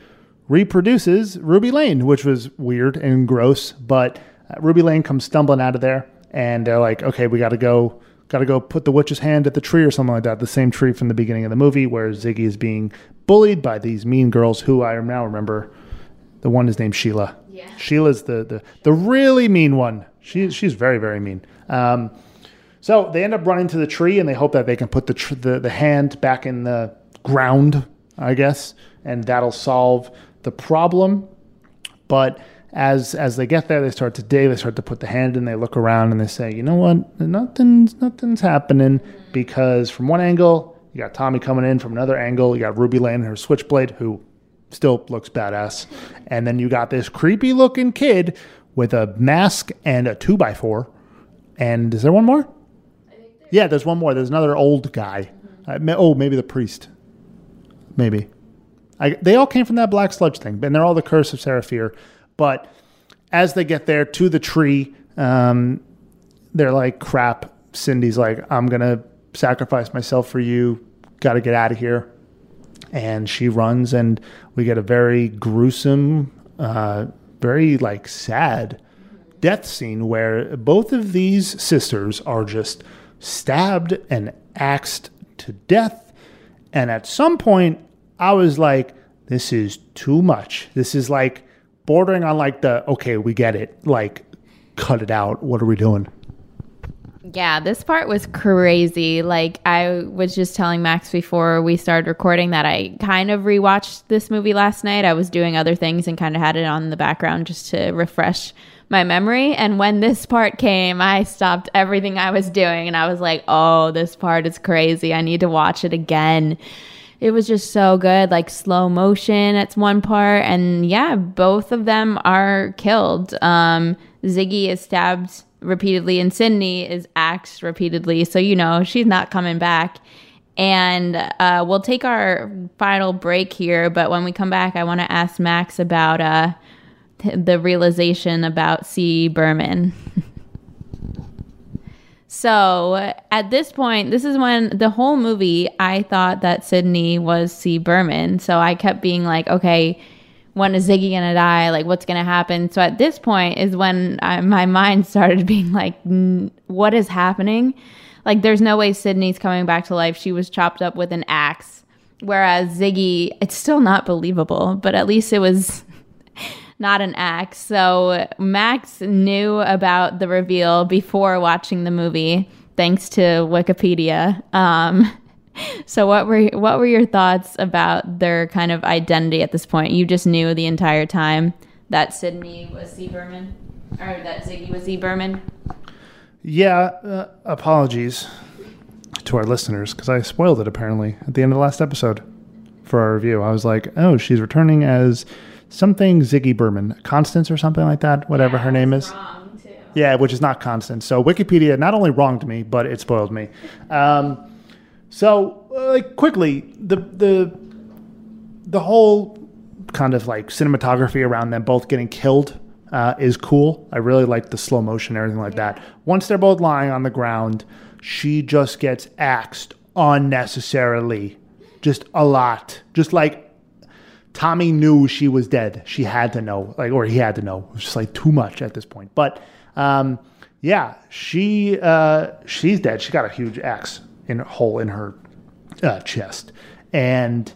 reproduces Ruby Lane, which was weird and gross. But uh, Ruby Lane comes stumbling out of there, and they're like, okay, we got to go. Got to go put the witch's hand at the tree or something like that. The same tree from the beginning of the movie where Ziggy is being bullied by these mean girls who I now remember. The one is named Sheila yeah. Sheila's the, the the really mean one. She she's very very mean. Um, so they end up running to the tree and they hope that they can put the tr- the the hand back in the ground, I guess, and that'll solve the problem. But as as they get there, they start to dig. They start to put the hand in. They look around and they say, "You know what? Nothing's nothing's happening." Because from one angle, you got Tommy coming in. From another angle, you got Ruby laying her switchblade, who still looks badass. And then you got this creepy looking kid with a mask and a two by four. And is there one more? Yeah, there's one more. There's another old guy. Uh, oh, maybe the priest. Maybe. I, they all came from that black sludge thing, and they're all the curse of Sarah Fier. But as they get there to the tree, um, they're like, crap. Cindy's like, I'm going to sacrifice myself for you. Got to get out of here. And she runs, and we get a very gruesome, uh, very like sad death scene where both of these sisters are just stabbed and axed to death. And at some point, I was like, this is too much. This is like bordering on like the, okay, we get it. Like, cut it out. What are we doing? Yeah, this part was crazy. Like I was just telling Max before we started recording that I kind of rewatched this movie last night. I was doing other things and kind of had it on the background just to refresh my memory. And when this part came, I stopped everything I was doing and I was like, "Oh, this part is crazy. I need to watch it again." It was just so good, like slow motion at one part and yeah, both of them are killed. Um Ziggy is stabbed repeatedly and Cindy is axed repeatedly. So, you know, she's not coming back. And uh, we'll take our final break here. But when we come back, I want to ask Max about uh, th- the realization about C. Berman. so at this point, this is when the whole movie, I thought that Cindy was C. Berman. So I kept being like, okay, when is Ziggy gonna die? Like, what's gonna happen? So at this point is when I, my mind started being like, what is happening? Like, there's no way Cindy's coming back to life. She was chopped up with an axe. Whereas Ziggy, it's still not believable, but at least it was not an axe. So Max knew about the reveal before watching the movie, thanks to Wikipedia. Um, so what were what were your thoughts about their kind of identity at this point? You just knew the entire time that Cindy was C. Berman, or that Ziggy was C. Berman. Yeah, uh, apologies to our listeners because I spoiled it apparently at the end of the last episode for our review. I was like, oh, she's returning as something Ziggy Berman, Constance or something like that, whatever Yeah, her name is. Yeah, which is not Constance. So Wikipedia not only wronged me, but it spoiled me. Um, so, uh, like quickly, the the the whole kind of like cinematography around them both getting killed uh, is cool. I really like the slow motion and everything like that. Once they're both lying on the ground, she just gets axed unnecessarily, just a lot. Just like Tommy knew she was dead. She had to know, like, or he had to know. It was just like too much at this point. But um, yeah, she uh, she's dead. She got a huge axe in hole in her uh, chest, and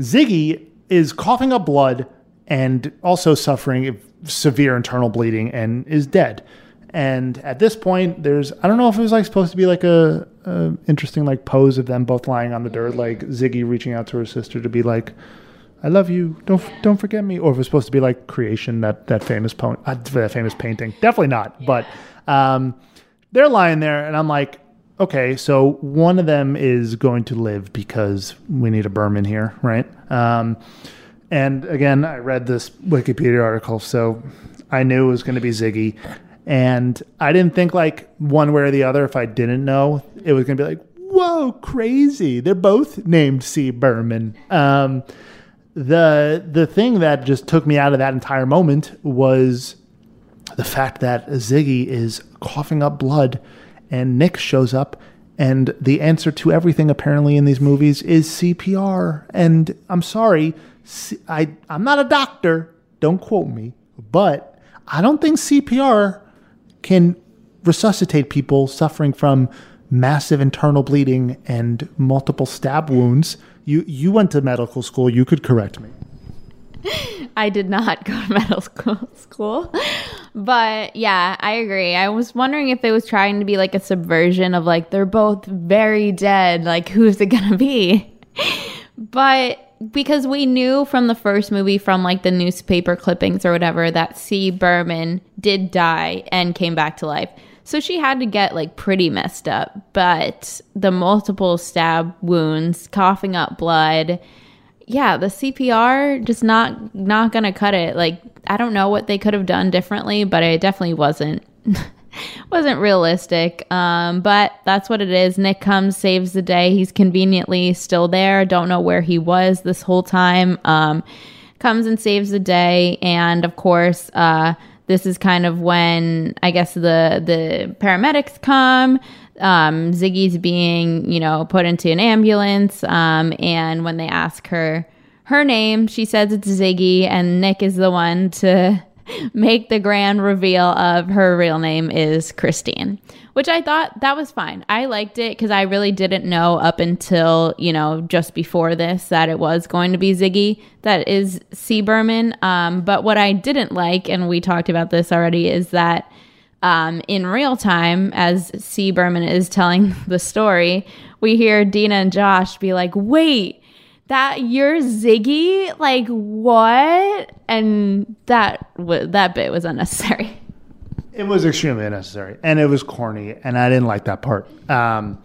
Ziggy is coughing up blood and also suffering severe internal bleeding and is dead. And at this point, there's I don't know if it was like supposed to be like a, a interesting like pose of them both lying on the dirt, like Ziggy reaching out to her sister to be like, "I love you, don't don't forget me," or if it was supposed to be like creation that that famous po- uh, that famous painting. Definitely not, but um, they're lying there, and I'm like, okay, so one of them is going to live because we need a Berman here, right? Um, and again, I read this Wikipedia article, so I knew it was going to be Ziggy. And I didn't think like one way or the other, if I didn't know, it was going to be like, whoa, crazy. They're both named C. Berman. Um, the the thing that just took me out of that entire moment was the fact that Ziggy is coughing up blood and Nick shows up and the answer to everything apparently in these movies is CPR and I'm sorry I I'm not a doctor don't quote me but I don't think CPR can resuscitate people suffering from massive internal bleeding and multiple stab wounds you you went to medical school you could correct me I did not go to medical school, school. But yeah, I agree. I was wondering if it was trying to be like a subversion of like they're both very dead, like who's it gonna be? But because we knew from the first movie, from like the newspaper clippings or whatever, that C. Berman did die and came back to life. So she had to get like pretty messed up. But the multiple stab wounds, coughing up blood, yeah, the CPR just not not gonna cut it. Like I don't know what they could have done differently, but it definitely wasn't wasn't realistic. Um, but that's what it is. Nick comes, saves the day. He's conveniently still there. Don't know where he was this whole time. Um, comes and saves the day, and of course, uh, this is kind of when I guess the the paramedics come. Um, Ziggy's being, you know, put into an ambulance. Um, and when they ask her her name, she says it's Ziggy, and Nick is the one to make the grand reveal of her real name is Christine, which I thought that was fine. I liked it because I really didn't know up until, you know, just before this that it was going to be Ziggy that is C. Berman. Um, but what I didn't like, and we talked about this already, is that um, in real time, as C. Berman is telling the story, we hear Deena and Josh be like, wait, that you're Ziggy? Like what? And that w- that bit was unnecessary. It was extremely unnecessary, and it was corny, and I didn't like that part. Um,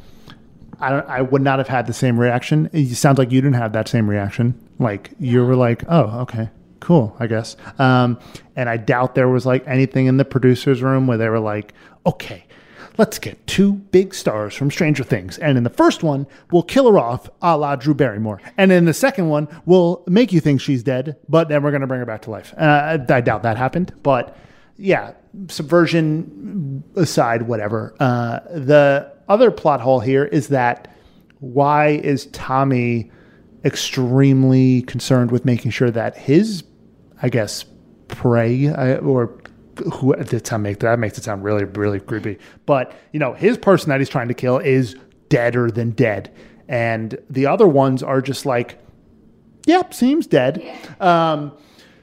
I don't. I would not have had the same reaction. It sounds like you didn't have that same reaction. Like you were like, "Oh, okay, cool, I guess." Um, and I doubt there was like anything in the producers' room where they were like, "Okay, let's get two big stars from Stranger Things. And in the first one, we'll kill her off a la Drew Barrymore. And in the second one, we'll make you think she's dead, but then we're going to bring her back to life. Uh, I doubt that happened. But yeah, subversion aside, whatever. Uh, the other plot hole here is that why is Tommy extremely concerned with making sure that his, I guess, prey uh, or who that sound make that makes it sound really really creepy. But you know, his person that he's trying to kill is deader than dead, and the other ones are just like, yep, seems dead. Um,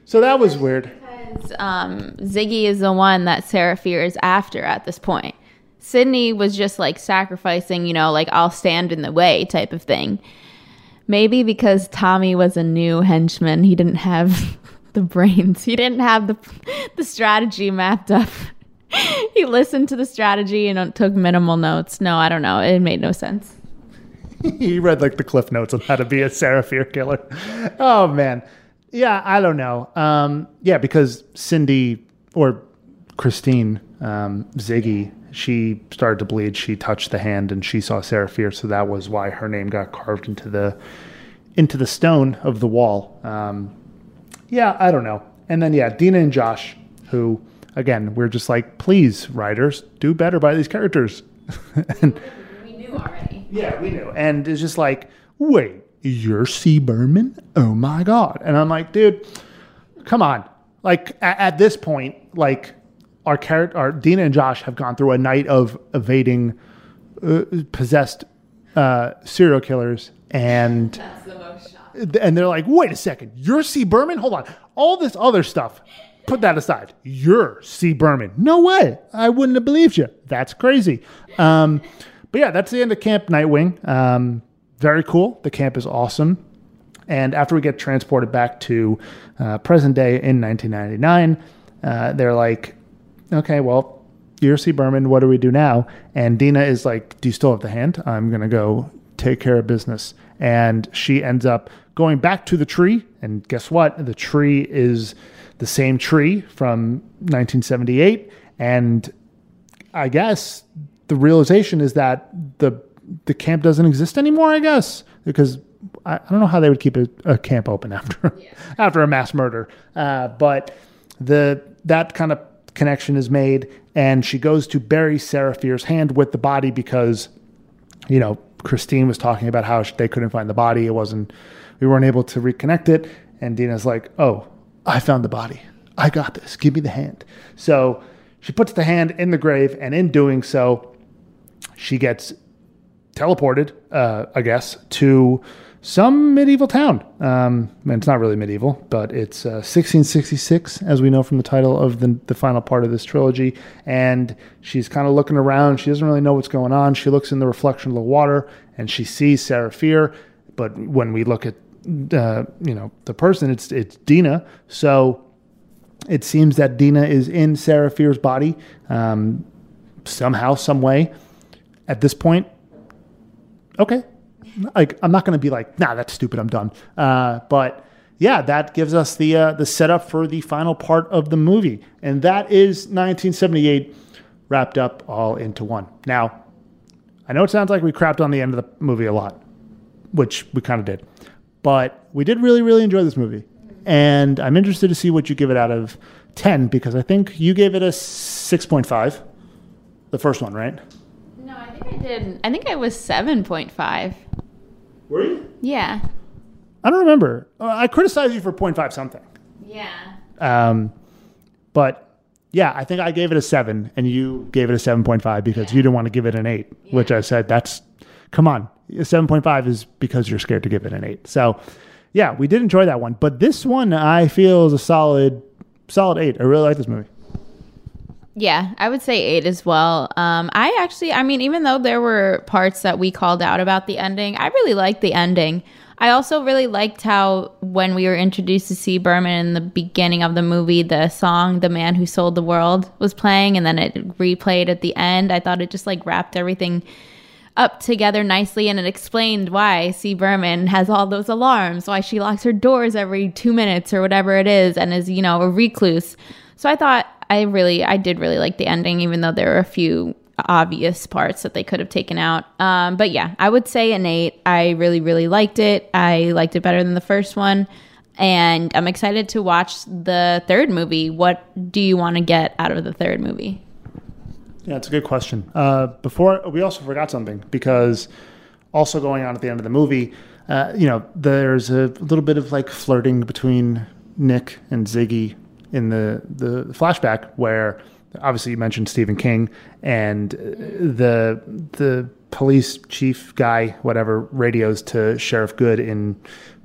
so that was weird. Because um, Ziggy is the one that Sarah is after at this point. Cindy was just like sacrificing, you know, like I'll stand in the way type of thing. Maybe because Tommy was a new henchman, he didn't have the brains. He didn't have the the strategy mapped up. he listened to the strategy and took minimal notes. No, I don't know. It made no sense. he read like the cliff notes on how to be a Sarah Fier killer. Oh man. Yeah, I don't know. Um, yeah, because Cindy or Christine, um, Ziggy, she started to bleed. She touched the hand and she saw Sarah Fier, so that was why her name got carved into the into the stone of the wall. Um, yeah, I don't know. And then yeah, Deena and Josh, who again, we're just like, please, writers, do better by these characters. and we knew already. Yeah, we knew. And it's just like, wait, you're C. Berman? Oh my god! And I'm like, dude, come on. Like at, at this point, like our character, our Deena and Josh have gone through a night of evading uh, possessed uh, serial killers and and they're like, wait a second, you're C. Berman? Hold on. All this other stuff, put that aside. You're C. Berman. No way. I wouldn't have believed you. That's crazy. Um, but yeah, that's the end of Camp Nightwing. Um, very cool. The camp is awesome. And after we get transported back to uh, present day in 1999, uh, they're like, okay, well, you're C. Berman. What do we do now? And Deena is like, do you still have the hand? I'm going to go take care of business. And she ends up going back to the tree. And guess what? The tree is the same tree from 1978. And I guess the realization is that the the camp doesn't exist anymore. I guess because I, I don't know how they would keep a, a camp open after yeah. after a mass murder. Uh, but the that kind of connection is made, and she goes to bury Sarah Fier's hand with the body because you know Christine was talking about how they couldn't find the body. It wasn't we weren't able to reconnect it. And Deena's like, oh, I found the body. I got this. Give me the hand. So she puts the hand in the grave, and in doing so, she gets teleported, uh, I guess, to some medieval town. Um, and it's not really medieval, but it's uh, 1666, as we know from the title of the, the final part of this trilogy. And she's kind of looking around. She doesn't really know what's going on. She looks in the reflection of the water and she sees Sarah Fier. But when we look at uh, you know, the person. It's it's Deena. So it seems that Deena is in Sarah Fier's body um, somehow, some way. At this point, okay, like I'm not going to be like, nah, that's stupid. I'm done. Uh, but yeah, that gives us the uh, the setup for the final part of the movie, and that is 1978 wrapped up all into one. Now, I know it sounds like we crapped on the end of the movie a lot, which we kind of did, but we did really, really enjoy this movie, and I'm interested to see what you give it out of 10 because I think you gave it a 6.5, the first one, right? No, I think I did. I think it was 7.5. Were you? Yeah. I don't remember. Uh, I criticized you for 0.5 something. Yeah. Um, but yeah, I think I gave it a seven, and you gave it a seven point five because you didn't want to give it an eight, which I said that's come on, seven point five is because you're scared to give it an eight. So yeah, we did enjoy that one, but this one I feel is a solid, solid eight. I really like this movie. Yeah, I would say eight as well. Um, I actually, I mean, even though there were parts that we called out about the ending, I really liked the ending. I also really liked how when we were introduced to C. Berman in the beginning of the movie, the song "The Man Who Sold the World" was playing, and then it replayed at the end. I thought it just like wrapped everything up together nicely, and it explained why C. Berman has all those alarms, why she locks her doors every two minutes or whatever it is, and is you know a recluse. So I thought I really, I did really like the ending, even though there were a few obvious parts that they could have taken out. Um, but yeah, I would say an eight. I really, really liked it. I liked it better than the first one. And I'm excited to watch the third movie. What do you want to get out of the third movie? Yeah, it's a good question. Uh, before we also forgot something because also going on at the end of the movie, uh, you know, there's a little bit of like flirting between Nick and Ziggy in the the flashback where obviously you mentioned Stephen King and the the police chief guy whatever radios to Sheriff Goode in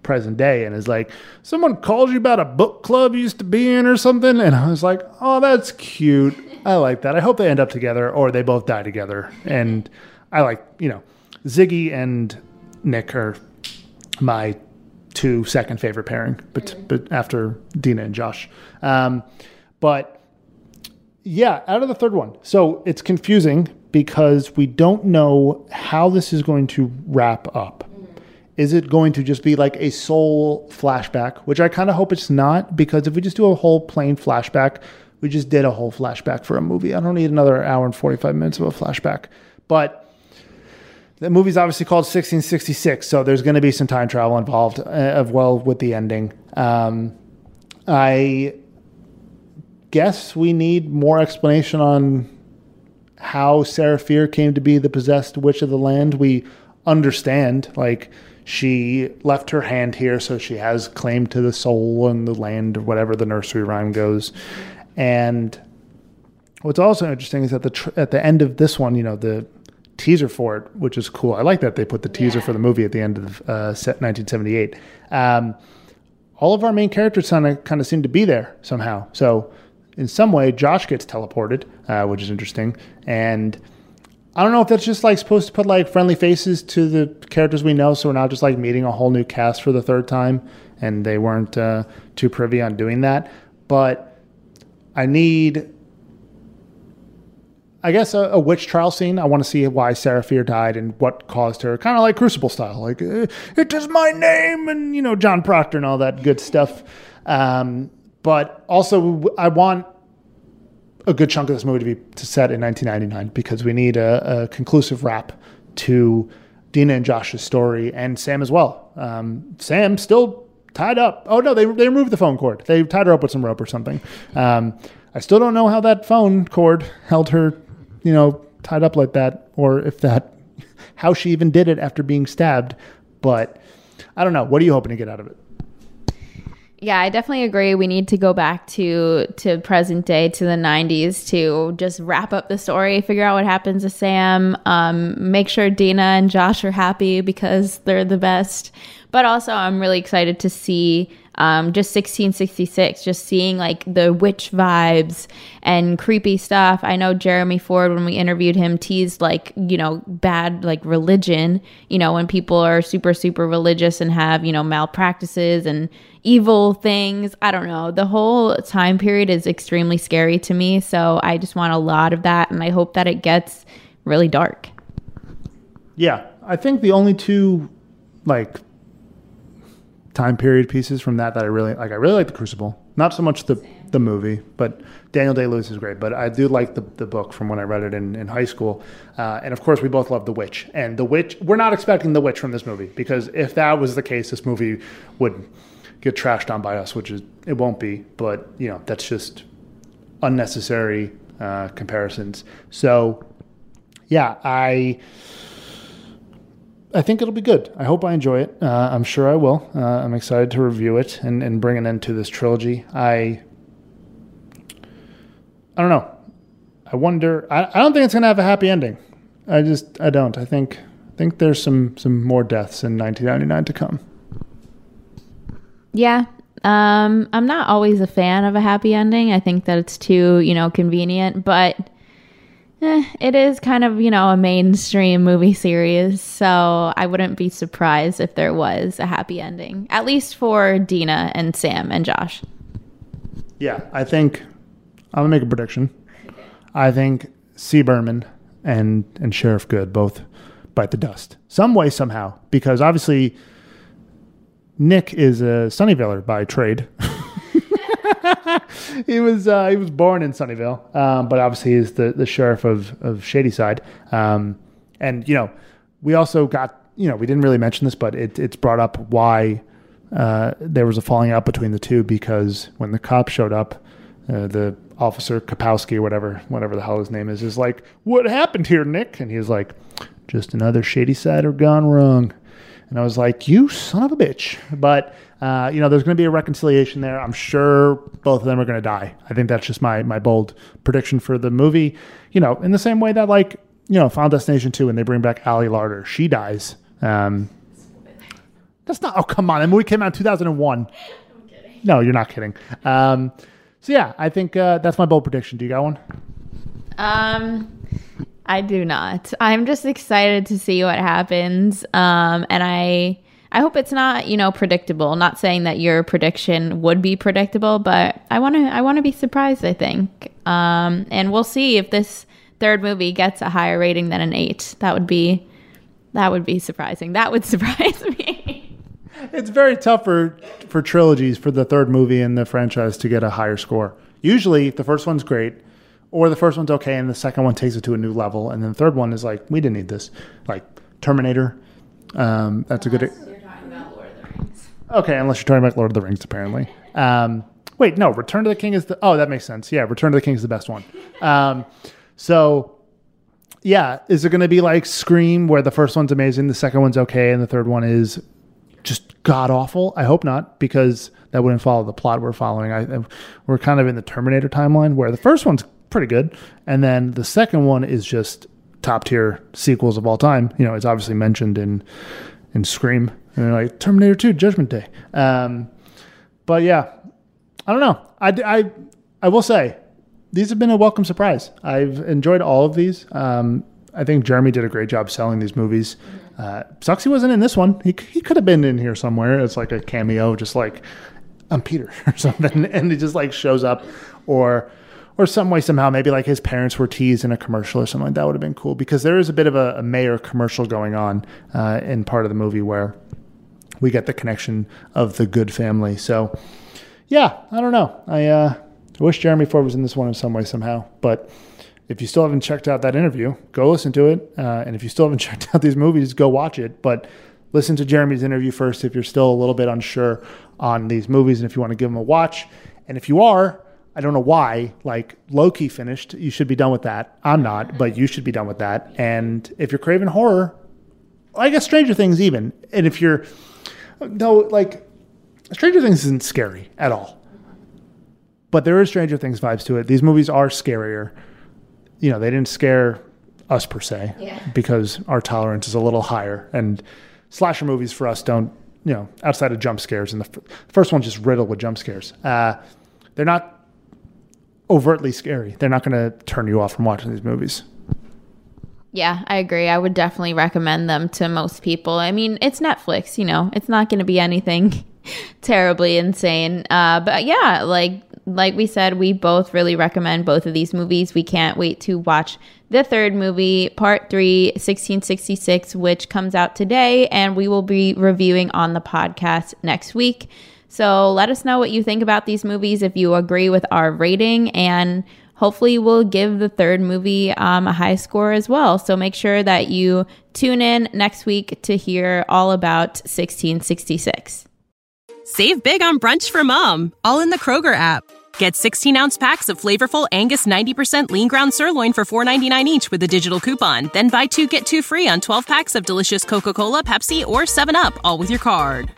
present day and is like someone called you about a book club you used to be in or something? And I was like oh that's cute. I like that. I hope they end up together or they both die together. And I like you know Ziggy and Nick are my two second favorite pairing but but after Deena and Josh um, but yeah, out of the third one. So it's confusing because we don't know how this is going to wrap up. Is it going to just be like a sole flashback, which I kind of hope it's not, because if we just do a whole plain flashback, we just did a whole flashback for a movie. I don't need another hour and 45 minutes of a flashback. But the movie's obviously called 1666, so there's going to be some time travel involved uh, as well with the ending. Um, I guess we need more explanation on how Sarah Fier came to be the possessed witch of the land. We understand, like, she left her hand here, so she has claim to the soul and the land, whatever the nursery rhyme goes. And what's also interesting is that the tr- at the end of this one, you know, the teaser for it, which is cool. I like that they put the teaser Yeah. for the movie at the end of uh, set 1978. Um, all of our main characters kind of kind of seem to be there somehow. So in some way, Josh gets teleported, uh, which is interesting. And I don't know if that's just like supposed to put like friendly faces to the characters we know, so we're not just like meeting a whole new cast for the third time, and they weren't uh, too privy on doing that. But I need, I guess, a, a witch trial scene. I want to see why Sarah Fier died and what caused her, kind of like Crucible style, like uh, it is my name, and you know John Proctor and all that good stuff. Um, but also, I want a good chunk of this movie to be to set in 1999 because we need a, a conclusive wrap to Deena and Josh's story and Sam as well. Um, Sam still tied up. Oh no, they they removed the phone cord. They tied her up with some rope or something. Um, I still don't know how that phone cord held her, you know, tied up like that, or if that how she even did it after being stabbed. But I don't know. What are you hoping to get out of it? Yeah, I definitely agree. We need to go back to to present day to the '90s to just wrap up the story, figure out what happens to Sam, um, make sure Deena and Josh are happy because they're the best. But also, I'm really excited to see um, just 1666, just seeing like the witch vibes and creepy stuff. I know Jeremy Ford, when we interviewed him, teased like, you know, bad like religion, you know, when people are super, super religious and have, you know, malpractices and evil things. I don't know. The whole time period is extremely scary to me. So I just want a lot of that. And I hope that it gets really dark. Yeah. I think the only two like time period pieces from that that I really like. I really like the Crucible. Not so much the the movie, but Daniel Day Lewis is great. But I do like the, the book from when I read it in, in high school. Uh, and of course, we both love The Witch. And The Witch, we're not expecting The Witch from this movie because if that was the case, this movie would get trashed on by us, which is it won't be. But you know, that's just unnecessary uh, comparisons. So yeah, I I think it'll be good. I hope I enjoy it. Uh, I'm sure I will. Uh, I'm excited to review it and, and bring an end to this trilogy. I I don't know. I wonder. I, I don't think it's gonna have a happy ending. I just I don't. I think I think there's some some more deaths in 1999 to come. Yeah. Um, I'm not always a fan of a happy ending. I think that it's too, you know, convenient, but eh, it is kind of, you know, a mainstream movie series. So I wouldn't be surprised if there was a happy ending, at least for Deena and Sam and Josh. Yeah, I think I'm gonna make a prediction. I think C. Berman and and Sheriff Goode both bite the dust some way somehow because obviously Nick is a Sunnyvaler by trade. he was uh, he was born in Sunnyvale, um, but obviously he's the, the sheriff of of Shadyside. Um, and you know, we also got you know we didn't really mention this, but it, it's brought up why uh, there was a falling out between the two because when the cops showed up, uh, the officer Kapowski or whatever whatever the hell his name is is like, "What happened here, Nick?" And he's like, "Just another Shadysider gone wrong." And I was like, you son of a bitch. But, uh, you know, there's going to be a reconciliation there. I'm sure both of them are going to die. I think that's just my, my bold prediction for the movie. You know, in the same way that, like, you know, Final Destination 2, when they bring back Ali Larter, she dies. Um, that's not, oh, come on. That movie came out in 2001. No, you're not kidding. Um, so, yeah, I think uh, that's my bold prediction. Do you got one? Um, I do not. I'm just excited to see what happens. Um, and I I hope it's not, you know, predictable. Not saying that your prediction would be predictable, but I want to I want to be surprised, I think. Um, and we'll see if this third movie gets a higher rating than an 8. That would be that would be surprising. That would surprise me. it's very tough for for trilogies for the third movie in the franchise to get a higher score. Usually, the first one's great, or the first one's okay and the second one takes it to a new level and then the third one is like we didn't need this. Like terminator um, that's unless a good you're talking about lord of the rings. Okay unless you're talking about lord of the rings apparently. Um, wait no return to the king is the oh that makes sense. Yeah return to the king is the best one. Um, so yeah is it going to be like scream where the first one's amazing the second one's okay and the third one is just god awful i hope not because that wouldn't follow the plot we're following. I, we're kind of in the terminator timeline where the first one's pretty good. And then the second one is just top tier sequels of all time. You know, it's obviously mentioned in in Scream and like Terminator 2 Judgment Day. Um, but yeah, I don't know. I, I, I will say these have been a welcome surprise. I've enjoyed all of these. Um, I think Jeremy did a great job selling these movies. Uh, sucks he wasn't in this one. He, he could have been in here somewhere. It's like a cameo, just like I'm Peter or something, and he just like shows up, or or some way somehow maybe like his parents were teased in a commercial or something like that would have been cool because there is a bit of a, a mayor commercial going on uh, in part of the movie where we get the connection of the Goode family. So yeah i don't know. I uh, wish jeremy ford was in this one in some way somehow. But if you still haven't checked out that interview go listen to it. Uh, and if you still haven't checked out these movies go watch it. But listen to jeremy's interview first if you're still a little bit unsure on these movies and if you want to give them a watch. And if you are I don't know why. Like Loki finished, you should be done with that. I'm not, but you should be done with that. And if you're craving horror, I guess Stranger Things even. And if you're no like Stranger Things isn't scary at all. But there is Stranger Things vibes to it. These movies are scarier. You know, they didn't scare us per se yeah. because our tolerance is a little higher and slasher movies for us don't you know, outside of jump scares, and the f- first one's just riddled with jump scares. Uh, they're not overtly scary. They're not going to turn you off from watching these movies. Yeah, I agree. I would definitely recommend them to most people. I mean, it's Netflix, you know, it's not going to be anything terribly insane. Uh, but yeah, like like we said, we both really recommend both of these movies. We can't wait to watch the third movie, part three, 1666, which comes out today, and we will be reviewing on the podcast next week. So let us know what you think about these movies, if you agree with our rating, and hopefully we'll give the third movie um, a high score as well. So make sure that you tune in next week to hear all about 1666. Save big on brunch for mom, all in the Kroger app. Get 16 ounce packs of flavorful Angus 90% lean ground sirloin for $4.99 each with a digital coupon. Then buy two get two free on 12 packs of delicious Coca Cola, Pepsi, or 7UP, all with your card.